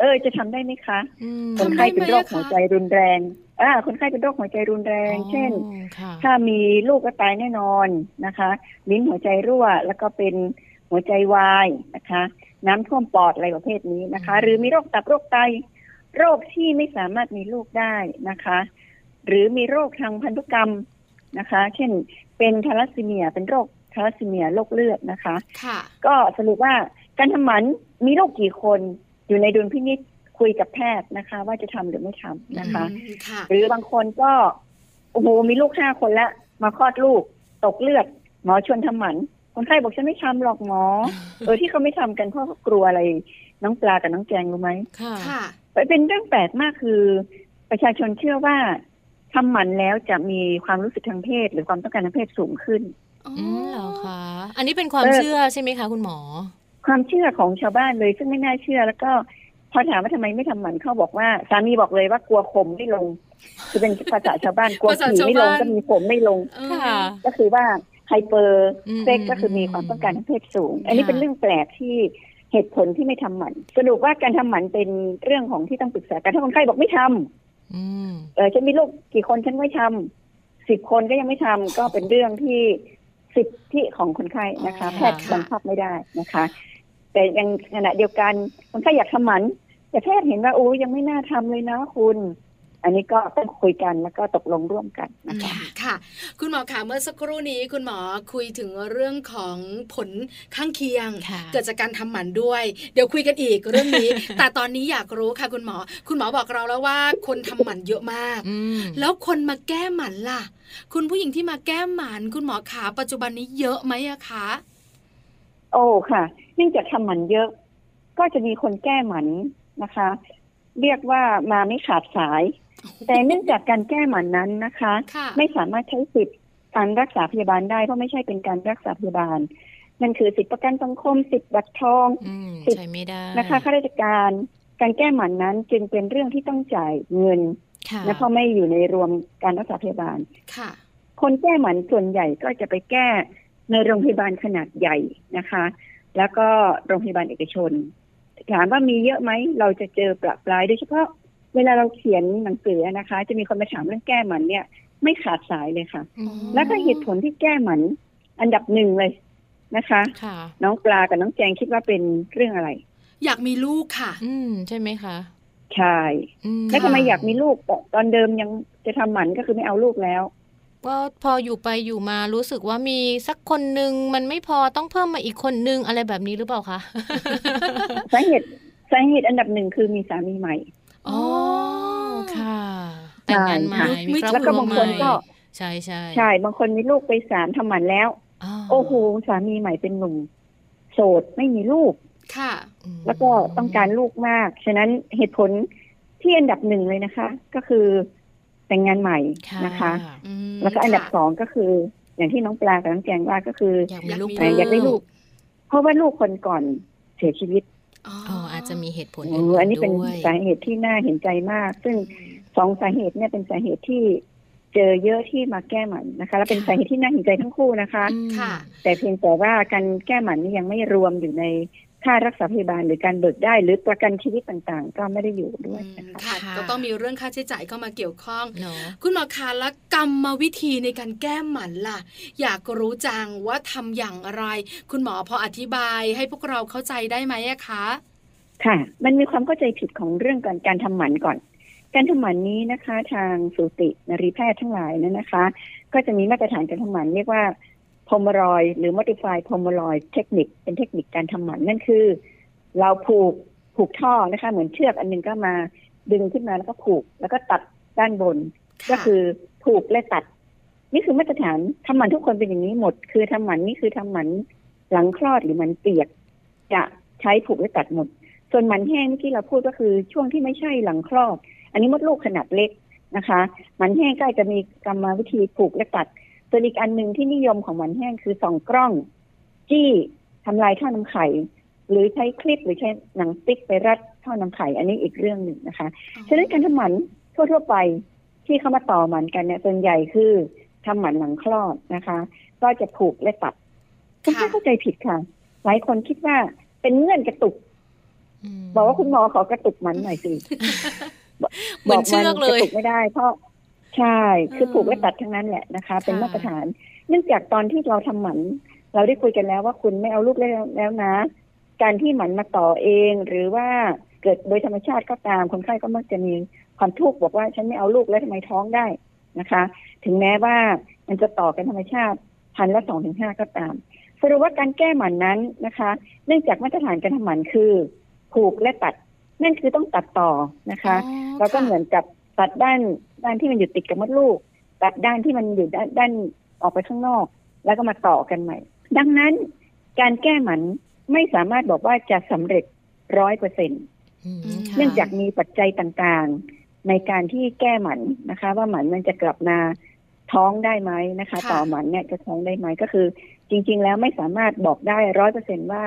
เออ จะทำได้ไหมคะอืมคนไข้เป็นโรคทำได้ไหมอะคะหัวใจรุนแรง อ่าคนไข้เป็นโรคหัวใจรุนแรง เช่นอ๋อค่ะถ้ามีลูกก็ตายแน่นอนนะคะ ลิ้นหัวใจรั่ว แล้วก็เป็นหัวใจวายนะคะ น้ำท่วมปอดอะไรประเภทนี้นะคะอืมหรือมีโรคตับโรคไต โรคที่ไม่สามารถมีลูกได้นะคะ หรือมีโรคทางพันธุกรรมนะคะ เช่น เป็นทาลัสซีเมีย เป็นโรคทาลัสซีเมียโรคเลือดนะคะค่ะก็สรุปว่าการทำหมันมีลูกกี่คนอยู่ในดุลพินิจ คุยกับแพทย์นะคะ ว่าจะทำหรือไม่ทำนะคะอืมค่ะหรือบางคนก็โอ้โหมีลูกห้าคนแล้วมาคลอดลูก ตกเลือด หมอชวนทำหมันคนไข้บอกฉันไม่ทำหรอกหมอเออที่เขาไม่ทำกันเพราะเขากลัวอะไรน้องปลากับน้องแจงรู้ไหมค่ะค่ะเป็นเรื่องแปลกมากคือ ประชาชนเชื่อว่าทำหมันแล้วจะมีความรู้สึกทางเพศ หรือความต้องการทางเพศสูงขึ้นอืมเหรอคะอันนี้เป็นความเออเชื่อใช่ไหมคะคุณหมอ ความเชื่อของชาวบ้านเลยซึ่งไม่น่าเชื่อแล้วก็ พอถามว่าทำไมไม่ทำหมันเขาบอกว่าสามีบอกเลยว่ากลัวผมไม่ลงคือเป็นภาษาชาวบ้านกลัวภาษาผีไม่ลงชาวบ้านก็มีผมไม่ลงเออค่ะก็คือว่าไฮเปอร์อืมเซ็กอืมก็คือมีความต้องการทางเพศสูง อันนี้ค่ะเป็นเรื่องแปลกที่เหตุผลที่ไม่ทำหมันสรุปว่าการทำหมันเป็นเรื่องของที่ต้องปรึกษากันถ้าคนไข้บอกไม่ทำอืมเออฉันมีลูกกี่คนฉันไม่ทำสิบคนก็ยังไม่ทำก็เป็นเรื่องที่สิทธิของคนไข้นะคะอ๋อแพทย์บังคับไม่ได้นะคะ แต่ยังขณะเดียวกันคนไข้อยากทำหมันแต่แพทย์เห็นว่าโอ้ยังไม่น่าทำเลยนะคุณ อันนี้ก็ต้องคุยกันแล้วก็ตกลงร่วมกันนะคะอืมค่ะ คุณหมอคะเมื่อสักครู่นี้คุณหมอคุยถึงเรื่องของผลข้างเคียงค่ะเกิดจากการทำหมันด้วย เดี๋ยวคุยกันอีกเรื่องนี้ แต่ตอนนี้อยากรู้ค่ะคุณหมอ คุณหมอบอกเราแล้วว่าคนทำหมันเยอะมากอืมแล้วคนมาแก้หมันล่ะ คุณผู้หญิงที่มาแก้หมันคุณหมอขาปัจจุบันนี้เยอะไหมอะคะโอ้ค่ะ เนื่องจากทำหมันเยอะ ก็จะมีคนแก้หมันนะคะ เรียกว่ามาไม่ขาดสาย แต่เนื่องจากการแก้หมันนั้นนะคะค่ะไม่สามารถใช้สิทธิ์การรักษาพยาบาลได้เพราะไม่ใช่เป็นการรักษาพยาบาลนั่นคือสิทธิประกันสังคมสิทธิบัตรทองอืมสิทธิ์ใช้ไม่ได้นะคะข้าราชการการแก้หมันนั้นจึงเป็นเรื่องที่ต้องจ่ายเงินค่ะและเพราะไม่อยู่ในรวมการรักษาพยาบาลค่ะ คนแก้หมันส่วนใหญ่ก็จะไปแก้ในโรงพยาบาลขนาดใหญ่นะคะ แล้วก็โรงพยาบาลเอกชน ถามว่ามีเยอะไหมเราจะเจอประปรายโดยเฉพาะเวลาเราเขียนหนังสือนะคะ จะมีคนมาถามเรื่องแก้หมันเนี่ย ไม่ขาดสายเลยค่ะอืมแล้วก็เหตุผลที่แก้หมัน อันดับหนึ่งเลยนะคะค่ะน้องปลากับน้องแจงคิดว่าเป็นเรื่องอะไร อยากมีลูกค่ะ อืมใช่ไหมคะใช่อืมแล้วทำไมอยากมีลูกตอนเดิมยังจะทำหมันก็คือไม่เอาลูกแล้ว ก็พออยู่ไปอยู่มารู้สึกว่ามีสักคนหนึ่งมันไม่พอต้องเพิ่มมาอีกคนนึงอะไรแบบนี้หรือเปล่าคะสาเหตุสาเหตุอันดับหนึ่งคือมีสามีใหม่อ๋อค่ะแต่งงานใหม่ใช่มีครอบแล้วคก็รัวบางใหคม่นก็ใช่ใช่ใช่บางคนมีลูกไปสามทำหมันแล้วโอ้โหสามีใหม่เป็นหนุ่ม โสดไม่มีลูกค่ะอืมแล้วก็ต้องการลูกมาก ฉะนั้นเหตุผลที่อันดับหนึ่งเลยนะคะ ก็คือ แต่งงานใหม่นะคะอืมแล้วก็อันดับค่ะสองก็คือ อย่างที่น้องปลากับน้องแจงว่าก็คืออยากมีลูกอยากมีเอ่ออยากได้ลูก เพราะว่าลูกคนก่อนเสียชีวิตอ๋ออ๋ออาจอาจจะมีเหตุผลโอ้อื่นอันนี้ๆเป็นด้วยสาเหตุที่น่าเห็นใจมาก ซึ่งสองสาเหตุเนี่ยเป็นสาเหตุที่เจอเยอะที่มาแก้หมันนะคะ และเป็นสาเหตุที่น่าเห็นใจทั้งคู่นะคะอืมค่ะ แต่เพียงแต่ว่าการแก้หมันนี่ยังไม่รวมอยู่ใน ค่ารักษาพยาบาลหรือการเบิกได้ หรือประกันชีวิตต่างๆ ก็ไม่ได้อยู่ด้วยอืมนะคะค่ะค่ะก็ต้องมีเรื่องค่าใช้จ่ายเข้ามาเกี่ยวข้องเนาะคุณหมอคะแล้วกรรมวิธีในการแก้หมันล่ะ อยากรู้จังว่าทำอย่างไร คุณหมอพออธิบายให้พวกเราเข้าใจได้ไหมอะคะค่ะ มันมีความเข้าใจผิดของเรื่องการการทำหมันก่อน การทำหมันนี้นะคะ ทางสูตินรีแพทย์ทั้งหลายนั้นนะคะ ก็จะมีมาตรฐานการทำหมันเรียกว่า พรมรอยหรือ modify พรมรอยเทคนิคเป็นเทคนิคการทำหมันนั่นคือ เราผูกผูกท่อนะคะ เหมือนเชือกอันหนึงก็มาดึงขึ้นมาแล้วก็ผูก แล้วก็ตัดด้านบน ก็คือผูกและตัด นี่คือมาตรฐานทำหมันทุกคนเป็นอย่างนี้หมด คือทำหมันนี่คือทำหมันหลังคลอดหรือหมันเปียก จะใช้ผูกและตัดหมด ส่วนหมันแห้งเมื่อกี้เราพูดก็คือช่วงที่ไม่ใช่หลังคลอด อันนี้มดลูกขนาดเล็กนะคะ หมันแห้งก็จะมีกรรมวิธีผูกและตัด ส่วนอีกอันหนึ่งที่นิยมของหมันแห้งคือส่องกล้อง จี้ทำลายท่อนำไข่ หรือใช้คลิปหรือใช้หนังสติ๊กไปรัดท่อนำไข่ อันนี้อีกเรื่องหนึ่งนะคะฉะนั้นการทำหมันทั่ว ๆ ไปที่เขามาต่อหมันกันเนี่ยส่วนใหญ่คือทำหมันหลังคลอดนะคะ ก็จะผูกและตัดคุณค่ะเข้าใจผิดค่ะ หลายคนคิดว่าเป็นเงื่อนกระตุกมบอกว่าคุณหมอขอกระตุกหมันหน่อยสิเหมือนเชือกเลยกระตุกไม่ได้เพราะ ใช่ คือผูกและตัดทั้งนั้นแหละนะคะ เป็นมาตรฐาน เนื่องจากตอนที่เราทำหมัน เราได้คุยกันแล้วว่าคุณไม่เอาลูกแล้วแล้วนะ การที่หมันมาต่อเอง หรือว่าเกิดโดยธรรมชาติก็ตามคนไข้ก็มักจะมีความทุกข์บอกว่าฉันไม่เอาลูกแล้วทำไมท้องได้นะคะ ถึงแม้ว่ามันจะต่อกันธรรมชาติพันละสองถึงห้าก็ตามสรุปว่าการแก้หมันนั้นนะคะ เนื่องจากมาตรฐานการทำหมันคือ ผูกและตัด นั่นคือต้องตัดต่อนะคะอ๋อแล้วก็ค่ะเหมือนกับ ตัดด้านด้านที่มันอยู่ติดกับมดลูก ตัดด้านที่มันอยู่ด้านด้านออกไปข้างนอก แล้วก็มาต่อกันใหม่ ดังนั้นการแก้หมันไม่สามารถบอกว่าจะสำเร็จร้อยเปอร์เซ็นอืมค่ะเนื่องจากมีปัจจัยต่างๆ ในการที่แก้หมันนะคะ ว่าหมันมันจะกลับมาท้องได้ไหมนะคะค่ะต่อหมันเนี่ยจะท้องได้ไหมก็คือ จริง ๆ แล้วไม่สามารถบอกได้ร้อยเปอร์เซ็นว่า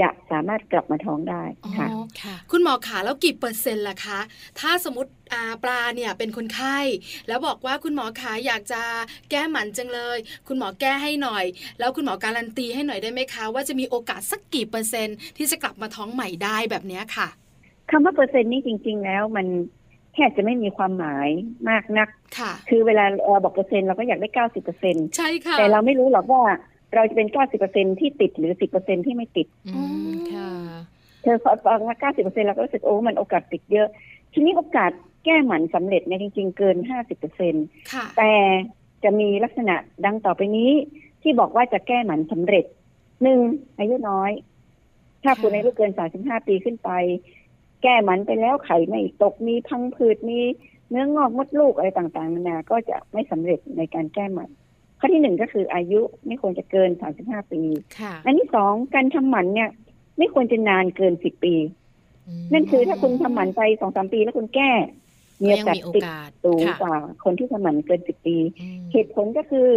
จะสามารถกลับมาท้องได้ค่ะอ๋อค่ะคุณหมอขาแล้วกี่เปอร์เซ็นต์ล่ะคะ ถ้าสมมติอาปลาเนี่ยเป็นคนไข้ แล้วบอกว่าคุณหมอขาอยากจะแก้หมันจังเลย คุณหมอแก้ให้หน่อย แล้วคุณหมอการันตีให้หน่อยได้ไหมคะ ว่าจะมีโอกาสสักกี่เปอร์เซ็นต์ที่จะกลับมาท้องใหม่ได้แบบเนี้ยค่ะคำว่าเปอร์เซ็นต์นี่จริง ๆ แล้วมันแทบจะไม่มีความหมายมากนักค่ะ คือเวลาเราบอกเปอร์เซ็นต์เราก็อยากได้เก้าสิบเปอร์เซ็นใช่ค่ะแต่เราไม่รู้หรอกว่า เราจะเป็นเก้าสิบเปอร์เซ็นที่ติดหรือสิบเปอร์เซ็นที่ไม่ติดอืมค่ะเธอฟังว่าเก้าสิบเปอร์เซ็นเราก็รู้สึกโอ้มันโอกาสติดเยอะ ทีนี้โอกาสแก้หมันสำเร็จเนี่ยจริง ๆ เกินห้าสิบเปอร์เซ็นค่ะแต่จะมีลักษณะดังต่อไปนี้ ที่บอกว่าจะแก้หมันสำเร็จหนึ่งอายุน้อย ถ้าคุณอายุเกินสามสิบห้าปีขึ้นไป แก้หมันไปแล้วไข่ไม่ตกมีพังผืดมีเนื้องอกมดลูกอะไรต่างๆนานาก็จะไม่สำเร็จในการแก้หมัน ข้อที่หนึ่งก็คืออายุไม่ควรจะเกินสามสิบห้าปีค่ะอันที่สองการทำหมันเนี่ย ไม่ควรจะนานเกินสิบปีมนั่นคือถ้าคุณทำหมันไปสองสามปีแล้วคุณแก้มีก็โอยังกาสมีโอติดกาสสูงค่ะกว่าคนที่ทำหมันเกินสิบปีอืมเหตุผลก็คือ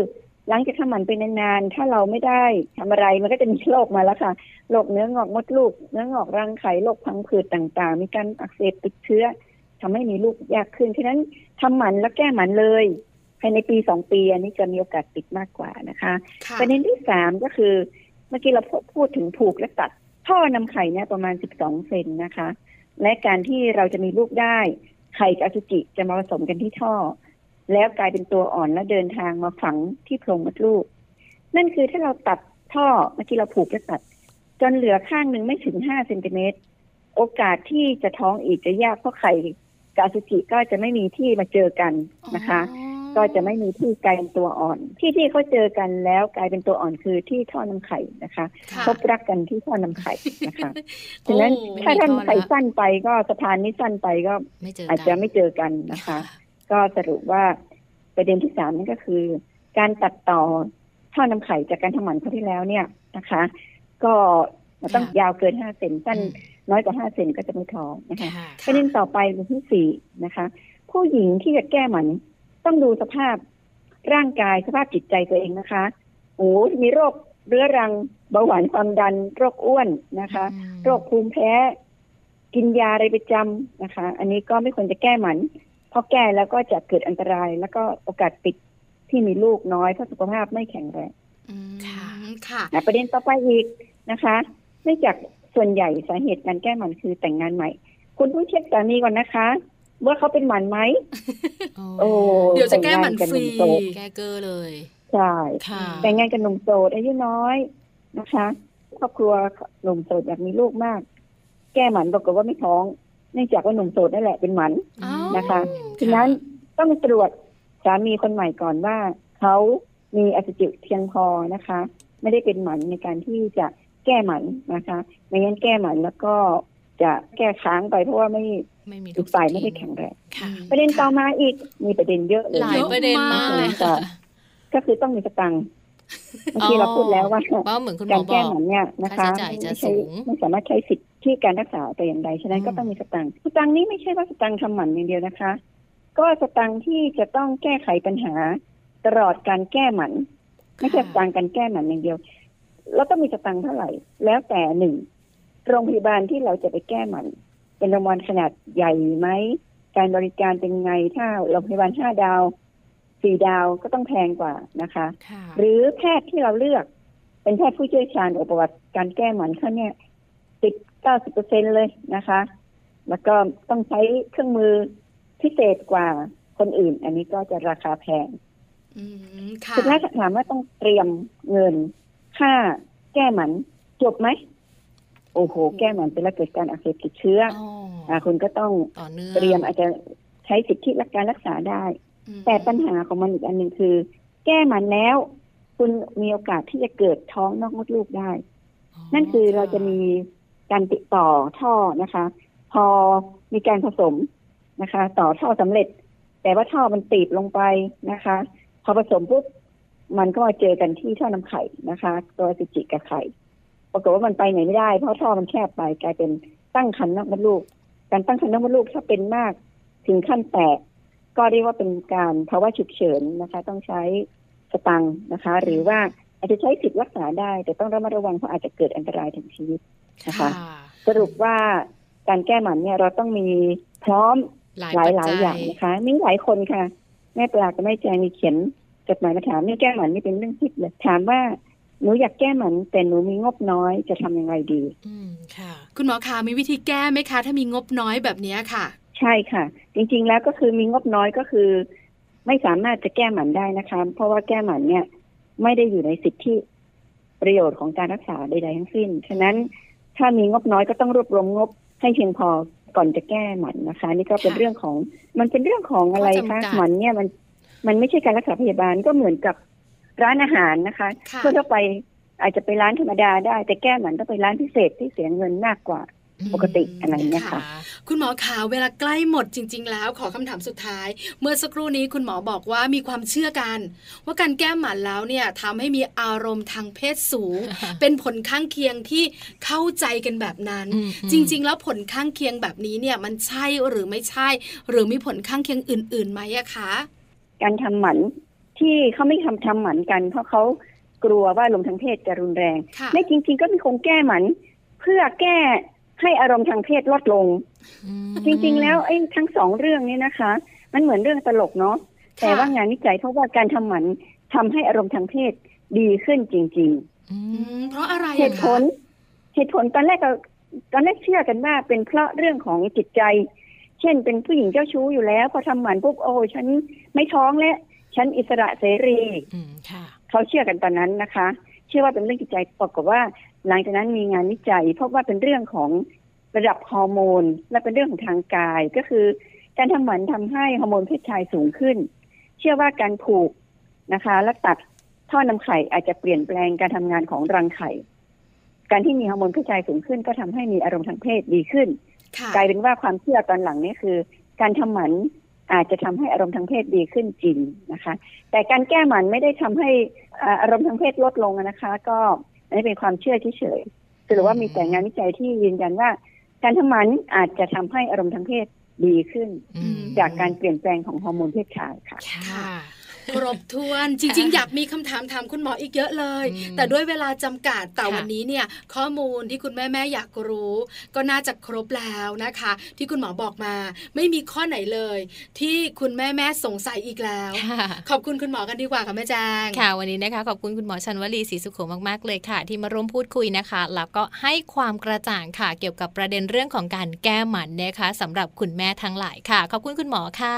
หลังจากทำหมันไปนานๆ ถ้าเราไม่ได้ทำอะไรมันก็จะมีโรคมาแล้วค่ะ โรคเนื้องอกมดลูก เนื้องอกรังไข่ โรคพังผืดต่างๆ มีการอักเสบติดเชื้อทำให้มีลูกยากขึ้น ฉะนั้นทำหมันแล้วแก้หมันเลย ภายในปีสองปี อันนี้จะมีโอกาสติดมากกว่านะคะค่ะประเด็นที่สามก็คือเมื่อกี้เราพูดถึงผูกและตัดท่อนำไข่เนี่ยประมาณสิบสองเซนนะคะ และการที่เราจะมีลูกได้ไข่กับอสุจิจะมาผสมกันที่ท่อ แล้วกลายเป็นตัวอ่อนและเดินทางมาฝังที่โพรงมดลูก นั่นคือถ้าเราตัดท่อเมื่อกี้เราผูกและตัด จนเหลือข้างหนึ่งไม่ถึงห้าเซนติเมตรโอกาสที่จะท้องอีกจะยากเพราะไข่กับอสุจิก็จะไม่มีที่มาเจอกันนะคะอ๋อ ก็จะไม่มีที่กลายเป็นตัวอ่อน ที่ที่เขาเจอกันแล้วกลายเป็นตัวอ่อนคือที่ท่อน้ำไข่นะคะค่ะพบรักกันที่ท่อน้ำไข่นะคะฉะนั้นโอ้ถ้าท่านไม่มีท่อไข่ละสั้นไปก็สะพานนี้สั้นไปก็ไม่เจออาจกัจะนไม่เจอกันนะคะ ก็สรุปว่าประเด็นที่สามนั่นก็คือ การตัดต่อท่อน้ำไข่จากการทำหมันครั้งที่แล้วเนี่ยนะคะ ก็มันต้องค่ะยาวเกินห้าเซนสั้นอืมน้อยกว่าห้าเซนก็จะไม่ท้องนะคะค่ะประเด็นต่อไปเป็นที่สี่นะคะ ผู้หญิงที่จะแก้หมัน ต้องดูสภาพร่างกายสภาพจิตใจตัวเองนะคะโอ้มีโรคเรื้อรังเบาหวานความดัน โรคอ้วนนะคะอืมโรคภูมิแพ้ กินยาอะไรประจำนะคะ อันนี้ก็ไม่ควรจะแก้หมันเพราะแก้แล้วก็จะเกิดอันตราย แล้วก็โอกาสติดที่มีลูกน้อยเพราะสุขภาพไม่แข็งแรงอืมค่ะค่ะนะประเด็นต่อไปอีกนะคะเนื่องจากส่วนใหญ่สาเหตุการแก้หมันคือแต่งงานใหม่ คุณต้องเช็คสามีก่อนนะคะ ว่าเขาเป็นหมันไหมโอ้เดี๋ยวจะแก้หมันฟรีแต่งงานกันหนุ่มโสดแก้เกอร์เลยใช่ค่ะแต่งงานกับหนุ่มโสดอายุน้อยนะคะครอบครัวหนุ่มโสดอยากมีลูกมาก แก้หมันปรากฏว่าไม่ท้องเนื่องจากว่าหนุ่มโสดนั่นแหละเป็นหมันอ้าวนะคะฉะนั้นต้องตรวจสามีคนใหม่ก่อนว่าเขามีอสุจิเพียงพอนะคะ ไม่ได้เป็นหมันในการที่จะแก้หมันนะคะไม่งั้นแก้หมันแล้วก็จะแก้ค้างไปเพราะว่าไม่ ไม่มีอีกฝ่ายไม่ได้แข็งแรงค่ะประเด็นต่อมาอีกมีประเด็นเยอะเลยหลายประเด็นมากเลยค่ะก็คือต้องมีสตังค์เมื่อกี้เราพูดแล้วว่าว่าเหมือนคุณหมกาอรบแก้อกหมันเนี่ยนะคะค่าใช้จ่ายจะไม่ใช่สูงไม่สามารถใช้สิทธิ์ที่การรักษาแต่อย่างใดฉะนั้นอืมก็ต้องมีสตังค์สตังค์นี้ไม่ใช่ว่าสตังค์ทำหมันอย่างเดียวนะคะ ก็สตังค์ที่จะต้องแก้ไขปัญหา ตลอดการแก้หมันไม่ใช่สตังค์การแก้หมันอย่างเดียว แล้วต้องมีสตังค์เท่าไหร่ แล้วแต่หนึ่งโรงพยาบาลที่เราจะไปแก้หมัน เป็นโรงพยาบาลขนาดใหญ่ไหม การบริการเป็นไง ถ้าโรงพยาบาลห้าดาวสี่ดาวก็ต้องแพงกว่านะคะค่ะหรือแพทย์ที่เราเลือก เป็นแพทย์ผู้เชี่ยวชาญอุปวัติการแก้หมันเขาเนี่ยติดเก้าสิบเปอร์เซ็นเลยนะคะ แล้วก็ต้องใช้เครื่องมือพิเศษกว่าคนอื่น อันนี้ก็จะราคาแพงอืมค่ะสุดท้ายถามว่าต้องเตรียมเงินค่าแก้หมันจบไหม โอ้โห แก้หมันไปแล้วเกิดการอักเสบติดเชื้ออ๋ออ่าคุณก็ต้องต่อเนื่องเตรียมอาจจะใช้สิทธิรักการรักษาได้อืมแต่ปัญหาของมันอีกอันหนึ่งคือ แก้มันแล้ว คุณมีโอกาสที่จะเกิดท้องนอกมดลูกได้ นั่นคือเราจะมีการติดต่อท่อนะคะ พอมีการผสมนะคะ ต่อท่อสำเร็จ แต่ว่าท่อมันตีบลงไปนะคะ พอผสมปุ๊บมันก็มาเจอกันที่ท่อน้ำไข่นะคะ ตัวอสุจิกับไข่ ปรากฏว่ามันไปไหนไม่ได้ เพราะท่อมันแคบไปกลายเป็นตั้งครรภ์นอกมดลูก การตั้งครรภ์นอกมดลูกถ้าเป็นมากถึงขั้นแตก ก็เรียกว่าเป็นการภาวะฉุกเฉินนะคะ ต้องใช้สตังค์นะคะ หรือว่าอาจจะใช้สิทธิ์รักษาได้ แต่ต้องระมัดระวังเพราะอาจจะเกิดอันตรายถึงชีวิตนะคะค่ะสรุปว่าการแก้หมันเนี่ยเราต้องมีพร้อมหลายหลายปัจหลายจัอย่างนะคะมีหลายคนค่ะ แม่ปลากับแม่แจงมีเขียนจดหมายมาถามนี่แก้หมันนี่เป็นเรื่องคิดเลยถามว่า หนูอยากแก้หมันแต่หนูมีงบน้อยจะทำยังไงดี อืมค่ะ คุณหมอคะมีวิธีแก้ไหมคะ ถ้ามีงบน้อยแบบเนี้ยค่ะ ใช่ค่ะ จริง ๆ แล้วก็คือมีงบน้อยก็คือ ไม่สามารถจะแก้หมันได้นะคะ เพราะว่าแก้หมันเนี่ย ไม่ได้อยู่ในสิทธิประโยชน์ของการรักษาใดๆทั้งสิ้น ฉะนั้นถ้ามีงบน้อยก็ต้องรวบรวมงบให้เพียงพอก่อนจะแก้หมันนะคะ นี่ก็เป็นค่ะเรื่องของมันเป็นเรื่องของอะไรข้อคะจำกัดหมันเนี่ยมันมันไม่ใช่การรักษาพยาบาลก็เหมือนกับ ร้านอาหารนะคะค่ะทั่วๆไปอาจจะไปร้านธรรมดาได้ แต่แก้หมันต้องไปร้านพิเศษที่เสียเงินมากกว่าปกติอะไรอย่างเงี้ยค่ะ คุณหมอขาเวลาใกล้หมดจริง ๆ แล้วขอคำถามสุดท้าย เมื่อสักครู่นี้คุณหมอบอกว่ามีความเชื่อกัน ว่าการแก้หมันแล้วเนี่ยทำให้มีอารมณ์ทางเพศสูง เป็นผลข้างเคียงที่เข้าใจกันแบบนั้นอืมจริง ๆ แล้วผลข้างเคียงแบบนี้เนี่ยมันใช่หรือไม่ใช่ หรือมีผลข้างเคียงอื่นๆไหมอะคะการทำหมัน ที่เขาไม่ทำทำหมันกัน เพราะเขากลัวว่าลมณ์ทางเพศจะรุนแรงค่ะในจริง ๆ ก็มีคนแก้หมันเพื่อแก้ให้อารมณ์ทางเพศลดลงอืมจริง ๆ แล้วไอ้ทั้งสองเรื่องนี้นะคะ มันเหมือนเรื่องตลกเนาะแต่ว่างานวิจัยเพราะว่าการทำหมันทำให้อารมณ์ทางเพศดีขึ้นจริงอือืมมเพราะอะไรๆเหอะตุผคะลเหตุผลตอนแรกก็ตอนแรกเชื่อกันว่าเป็นเพราะเรื่องของจิตใจ เช่นเป็นผู้หญิงเจ้าชู้อยู่แล้ว พอทำหมันปุ๊บโอ้ฉันไม่ท้องแล้ว ฉันอิสระเสรีอืมค่ะเขาเชื่อกันตอนนั้นนะคะ เชื่อว่าเป็นเรื่องจิตใจปรากฏว่า หลังจากนั้นมีงานวิจัยพบว่าเป็นเรื่องของระดับฮอร์โมน และเป็นเรื่องของทางกายก็คือ การทำหมันทำให้ฮอร์โมนเพศชายสูงขึ้น เชื่อว่าการผูกนะคะ และตัดท่อนำไข่อาจจะเปลี่ยนแปลงการทำงานของรังไข่ การที่มีฮอร์โมนเพศชายสูงขึ้น ก็ทำให้มีอารมณ์ทางเพศดีขึ้นค่ะกลายเป็นว่าความเชื่อตอนหลังนี่คือ การทำหมัน อาจจะทำให้อารมณ์ทางเพศดีขึ้นจริงนะคะ แต่การแก้หมันไม่ได้ทำให้อ่าอารมณ์ทางเพศลดลงนะคะ ก็อันนี้เป็นความเชื่อเฉยๆสรุปว่ามีแต่งานวิจัยที่ยืนยันว่า การทำหมันอาจจะทำให้อารมณ์ทางเพศดีขึ้นอืมจากการเปลี่ยนแปลงของฮอร์โมนเพศชายค่ะ ค่ะครบถ้วนจริง ๆ อยากมีคำถามถามคุณหมออีกเยอะเลยอืมแต่ด้วยเวลาจำกัดแต่ค่ะวันนี้เนี่ยข้อมูลที่คุณแม่แม่ๆอยากรู้ ก็น่าจะครบแล้วนะคะ ที่คุณหมอบอกมา ไม่มีข้อไหนเลย ที่คุณแม่แม่ๆสงสัยอีกแล้วค่ะขอบคุณคุณหมอกันดีกว่าค่ะแม่แจงค่ะวันนี้นะคะขอบคุณคุณหมอชันวลีศรีสุขโขมากๆเลยค่ะ ที่มาร่วมพูดคุยนะคะ แล้วก็ให้ความกระจ่างค่ะ เกี่ยวกับประเด็นเรื่องของการแก้หมันนะคะสำหรับคุณแม่ทั้งหลายค่ะ ขอบคุณคุณหมอค่ะ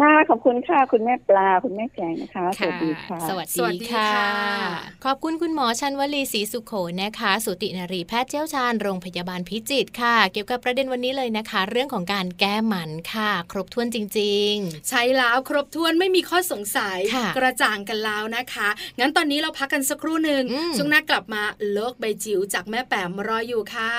ค่ะขอบคุณค่ะคุณแม่ปลาคุณแม่แจงนะคะ สวัสดีค่ะ สวัสสวัสดีดีค่ะค่ะ ขอบคุณคุณหมอชันวลีศรีสุขโขนะคะ สุตินรีแพทย์เชี่ยวชาญโรงพยาบาลพิจิตรค่ะ เกี่ยวกับประเด็นวันนี้เลยนะคะ เรื่องของการแก้หมันค่ะ ครบถ้วนจริงใช้แล้วครบถ้วนไม่มีข้อสงสัยค่ะกระจ่างกันแล้วนะคะ งั้นตอนนี้เราพักกันสักครู่หนึ่งอืมช่วงหน้ากลับมาโลกใบจิ๋วจากแม่แปมรออยู่ค่ะ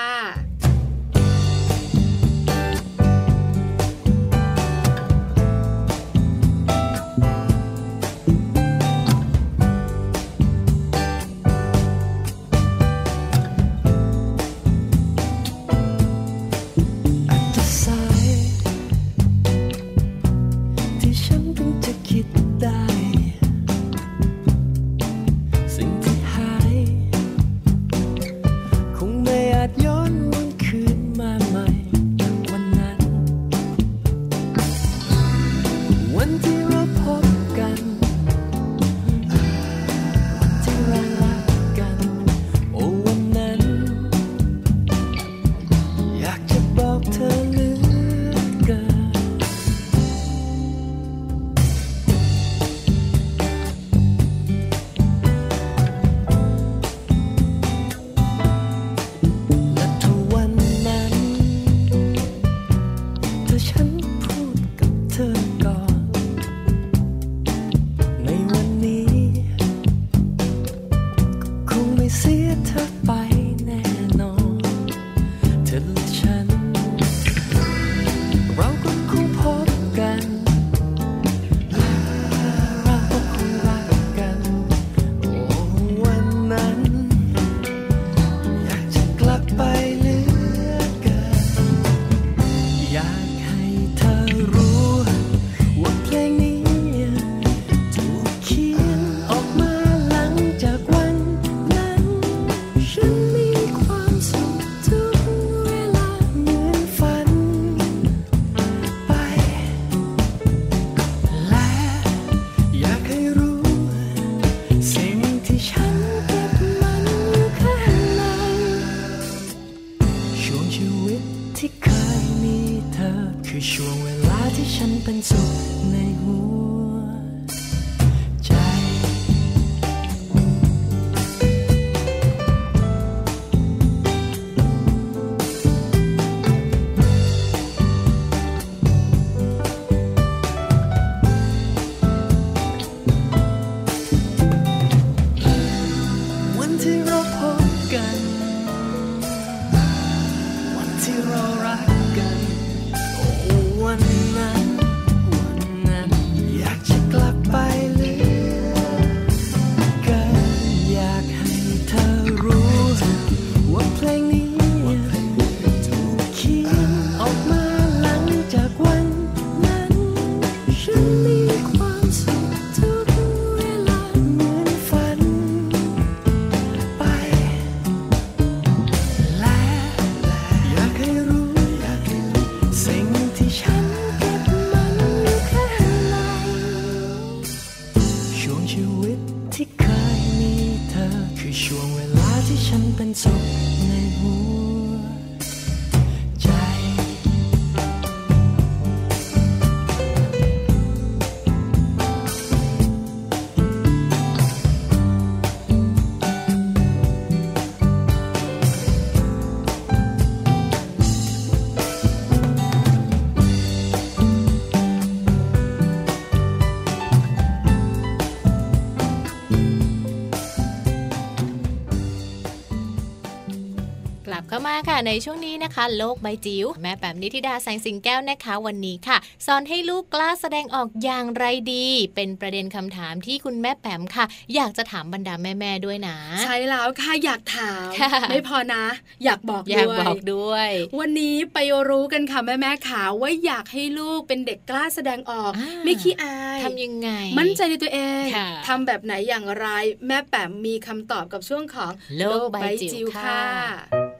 ค่ะในช่วงนี้นะคะ โลกใบจิ๋วแม่แปมนิธิดาแสงสิงแก้วนะคะวันนี้ค่ะ สอนให้ลูกกล้าแสดงออกอย่างไรดี เป็นประเด็นคำถามที่คุณแม่แปมค่ะ อยากจะถามบรรดาแม่ๆด้วยนะ ใช่แล้วค่ะอยากถามค่ะไม่พอนะ อยากบอกอยากด้วยบอกด้วย วันนี้ไปรู้กันค่ะแม่แม่ๆขาว่าอยากให้ลูกเป็นเด็กกล้าแสดงออกอ่าไม่ขี้อายทำยังไง มั่นใจในตัวเองค่ะทำแบบไหนอย่างไร แม่แป๋มมีคำตอบกับช่วงของโลกใบจิ๋วค่ะ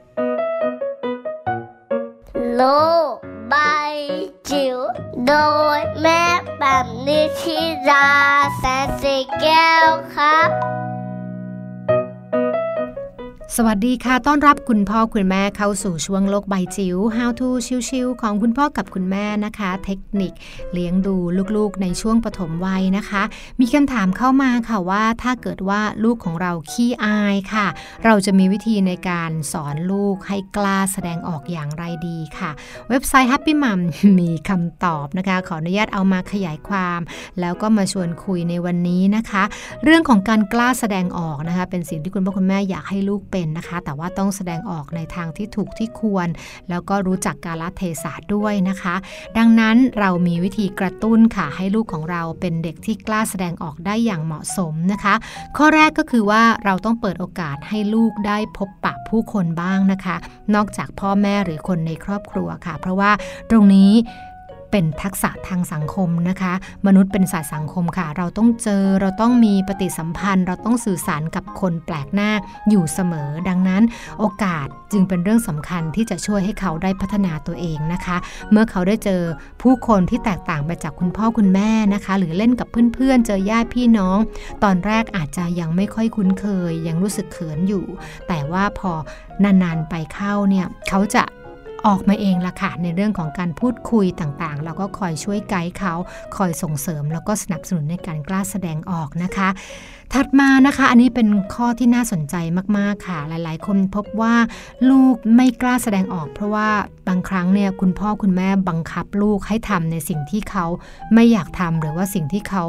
โลกใบจิ๋วโดยแม่แบบนิชิราแสนสีแก้วครับ สวัสดีค่ะ ต้อนรับคุณพ่อคุณแม่เข้าสู่ช่วงโลกใบจิ๋ว How to ชิวๆของคุณพ่อกับคุณแม่นะคะ เทคนิคเลี้ยงดูลูกๆ ในช่วงปฐมวัยนะคะ มีคำถามเข้ามาค่ะว่า ถ้าเกิดว่าลูกของเราขี้อายค่ะ เราจะมีวิธีในการสอนลูกให้กล้าแสดงออกอย่างไรดีค่ะ เว็บไซต์ Happy Mom มีคำตอบนะคะ ขออนุญาตเอามาขยายความ แล้วก็มาชวนคุยในวันนี้นะคะ เรื่องของการกล้าแสดงออกนะคะ เป็นสิ่งที่คุณพ่อคุณแม่อยากให้ลูกเป็นนะคะ แต่ว่าต้องแสดงออกในทางที่ถูกที่ควร แล้วก็รู้จักกาลเทศะด้วยนะคะ ดังนั้นเรามีวิธีกระตุ้นค่ะ ให้ลูกของเราเป็นเด็กที่กล้าแสดงออกได้อย่างเหมาะสมนะคะ ข้อแรกก็คือว่าเราต้องเปิดโอกาสให้ลูกได้พบปะผู้คนบ้างนะคะ นอกจากพ่อแม่หรือคนในครอบครัวค่ะ เพราะว่าตรงนี้ เป็นทักษะทางสังคมนะคะ มนุษย์เป็นสัตว์สังคมค่ะ เราต้องเจอเราต้องมีปฏิสัมพันธ์ เราต้องสื่อสารกับคนแปลกหน้าอยู่เสมอ ดังนั้น โอกาสจึงเป็นเรื่องสำคัญที่จะช่วยให้เขาได้พัฒนาตัวเองนะคะ เมื่อเขาได้เจอผู้คนที่แตกต่างไปจากคุณพ่อคุณแม่นะคะ หรือเล่นกับเพื่อนๆเจอญาติพี่น้อง ตอนแรกอาจจะยังไม่ค่อยคุ้นเคย ยังรู้สึกเขินอยู่ แต่ว่าพอนานๆไปเข้าเนี่ยเขาจะ ออกมาเองละค่ะในเรื่องของการพูดคุยต่างๆ เราก็คอยช่วยไกด์เขาคอยส่งเสริม แล้วก็สนับสนุนในการกล้าแสดงออกนะคะถัดมานะคะ อันนี้เป็นข้อที่น่าสนใจมากๆค่ะ หลาย ๆ คนพบว่าลูกไม่กล้าแสดงออก เพราะว่าบางครั้งเนี่ยคุณพ่อคุณแม่บังคับลูกให้ทำในสิ่งที่เขาไม่อยากทำหรือว่าสิ่งที่เขา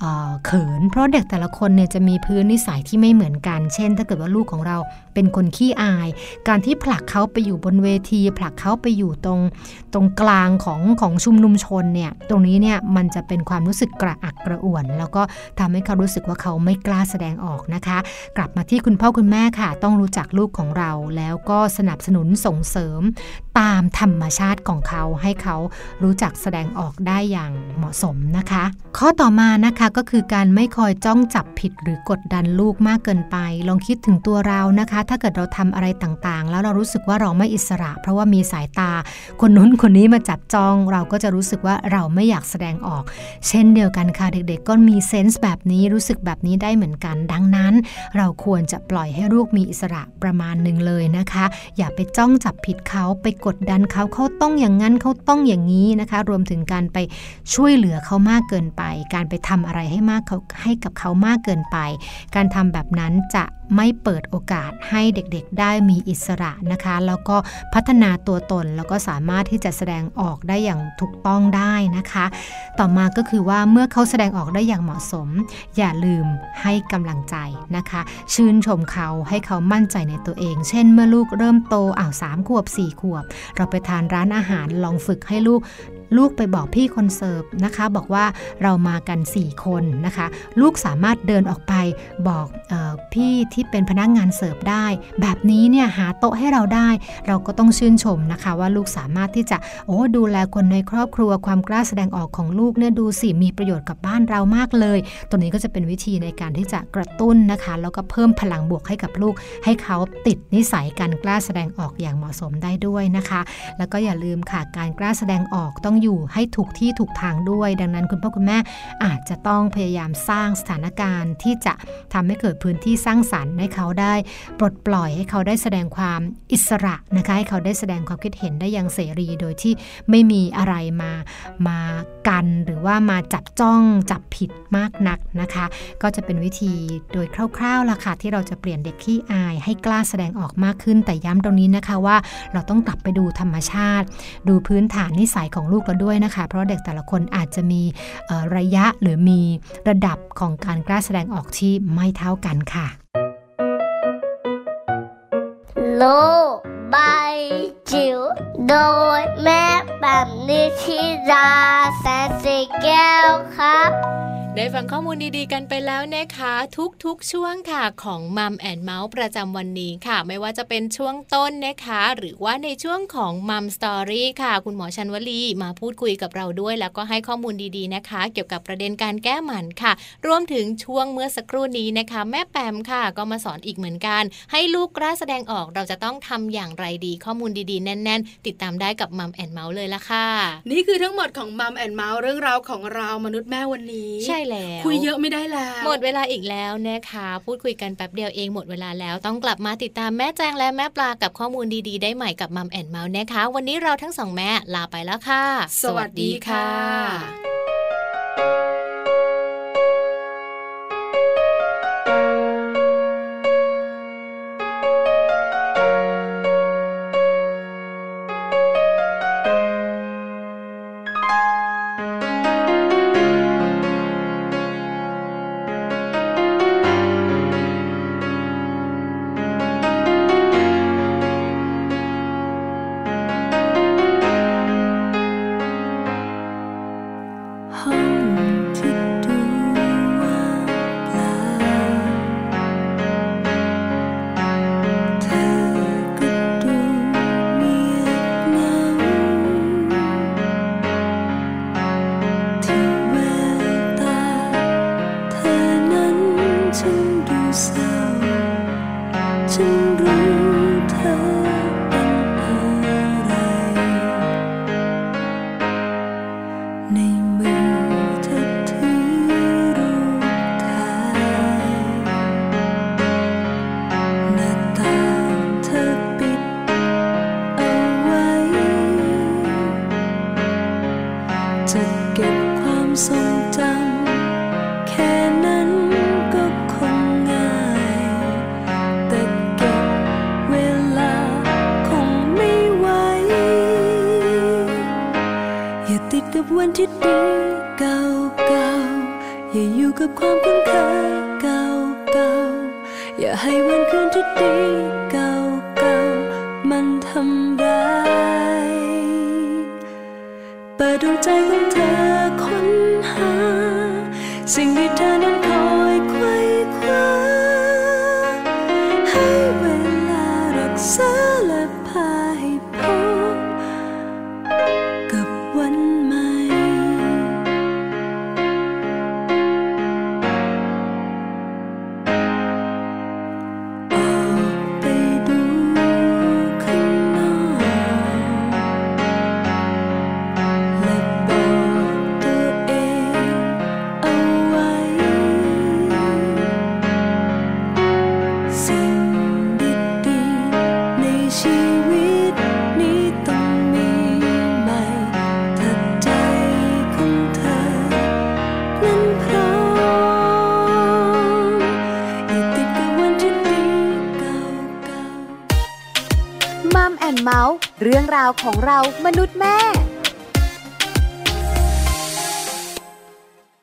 เอ่อเขิน เพราะเด็กแต่ละคนเนี่ยจะมีพื้นนิสัยที่ไม่เหมือนกัน เช่น ถ้าเกิดว่าลูกของเราเป็นคนขี้อาย การที่ผลักเขาไปอยู่บนเวที ผลักเขาไปอยู่ตรงตรงกลางของของชุมนุมชนเนี่ยตรงนี้เนี่ยมันจะเป็นความรู้สึกกระอักกระอ่วน แล้วก็ทำให้เขารู้สึกว่าเขาไม่กล้าแสดงออกนะคะ กลับมาที่คุณพ่อคุณแม่ค่ะ ต้องรู้จักลูกของเราแล้วก็สนับสนุนส่งเสริมตามธรรมชาติของเขาให้เขารู้จักแสดงออกได้อย่างเหมาะสมนะคะ ข้อต่อมานะคะก็คือการไม่คอยจ้องจับผิดหรือกดดันลูกมากเกินไป ลองคิดถึงตัวเรานะคะ ถ้าเกิดเราทำอะไรต่างๆ แล้วเรารู้สึกว่าเราไม่อิสระ เพราะว่ามีสายตา คนนู้นคนนี้มาจับจ้องเราก็จะรู้สึกว่าเราไม่อยากแสดงออก เช่นเดียวกันค่ะเด็กๆ ก็มีเซนส์แบบนี้รู้สึกแบบนี้ได้เหมือนกัน ดังนั้น เราควรจะปล่อยให้ลูกมีอิสระประมาณหนึ่งเลยนะคะ อย่าไปจ้องจับผิดเขาไปกดดันเขาเขาต้องอย่างนั้นเขาต้องอย่างนี้นะคะ รวมถึงการไปช่วยเหลือเขามากเกินไป การไปทำอะไรให้มากเขาให้กับเขามากเกินไป การทำแบบนั้นจะ ไม่เปิดโอกาสให้เด็กๆ ได้มีอิสระนะคะ แล้วก็พัฒนาตัวตนแล้วก็สามารถที่จะแสดงออกได้อย่างถูกต้องได้นะคะ ต่อมาก็คือว่าเมื่อเขาแสดงออกได้อย่างเหมาะสม อย่าลืมให้กำลังใจนะคะ ชื่นชมเขาให้เขามั่นใจในตัวเอง เช่น เมื่อลูกเริ่มโตอ้าวสามขวบสี่ขวบ เราไปทานร้านอาหารลองฝึกให้ลูก ลูกไปบอกพี่คนเสิร์ฟนะคะ บอกว่าเรามากัน 4 คนนะคะ ลูกสามารถเดินออกไปบอกออพี่ที่เป็นพนักงานเสิร์ฟได้ แบบนี้เนี่ยหาโต๊ะให้เราได้ เราก็ต้องชื่นชมนะคะ ว่าลูกสามารถที่จะโอ้ดูแลคนในครอบครัวความกล้าแสดงออกของลูกเนี่ยดูสิมีประโยชน์กับบ้านเรามากเลย ตัวนี้ก็จะเป็นวิธีในการที่จะกระตุ้นนะคะ แล้วก็เพิ่มพลังบวกให้กับลูก ให้เขาติดนิสัยการกล้าแสดงออกอย่างเหมาะสมได้ด้วยนะคะ แล้วก็อย่าลืมค่ะการกล้าแสดงออกต้องอยู่ให้ถูกที่ถูกทางด้วย ดังนั้นคุณพ่อคุณแม่อาจจะต้องพยายามสร้างสถานการณ์ที่จะทำให้เกิดพื้นที่สร้างสรรค์ให้เขาได้ปลดปล่อยให้เขาได้แสดงความอิสระนะคะให้เขาได้แสดงความคิดเห็นได้อย่างเสรีโดยที่ไม่มีอะไรมามากันหรือว่ามาจับจ้องจับผิดมากนักนะคะ ก็จะเป็นวิธีโดยคร่าวๆล่ะค่ะที่เราจะเปลี่ยนเด็กขี้อาย ให้กล้าแสดงออกมากขึ้นแต่ย้ำตรงนี้นะคะว่าเราต้องกลับไปดูธรรมชาติ ดูพื้นฐานนิสัยของลูกกเราด้วยนะคะ เพราะเด็กแต่ละคนอาจจะมีระยะหรือมีระดับของการกล้าแสดงออกที่ไม่เท่ากันค่ะ โลกใบายจิ๋วโดยแม่แปมนิชิราแสนสีแก้วครับ ได้ฟังข้อมูลดีๆกันไปแล้วนะคะ ทุกๆช่วงค่ะของ Mom and Mouth ประจำวันนี้ค่ะ ไม่ว่าจะเป็นช่วงต้นนะคะ หรือว่าในช่วงของ Mom Story ค่ะ คุณหมอชันวลีมาพูดคุยกับเราด้วย แล้วก็ให้ข้อมูลดีๆนะคะ เกี่ยวกับประเด็นการแก้หมันค่ะ รวมถึงช่วงเมื่อสักครู่นี้นะคะ แม่แปมค่ะ ก็มาสอนอีกเหมือนกัน ให้ลูกกล้าแสดงออกเราจะต้องทำอย่างไรดีข้อมูลดีๆแน่น ๆ ติดตามได้กับ Mom and Mouth เลยละค่ะ นี่คือทั้งหมดของ Mom and Mouth เรื่องราวของเรามนุษย์แม่วันนี้ใช่แล้ว คุยเยอะไม่ได้แล้ว หมดเวลาอีกแล้วนะคะ พูดคุยกันแป๊บเดียวเองหมดเวลาแล้วต้องกลับมาติดตามแม่แจงและแม่ปลากับข้อมูลดีๆ ได้ใหม่กับ Mom and Mouth นะคะ วันนี้เราทั้งสองแม่ลาไปแล้วค่ะ สวัสดีค่ะ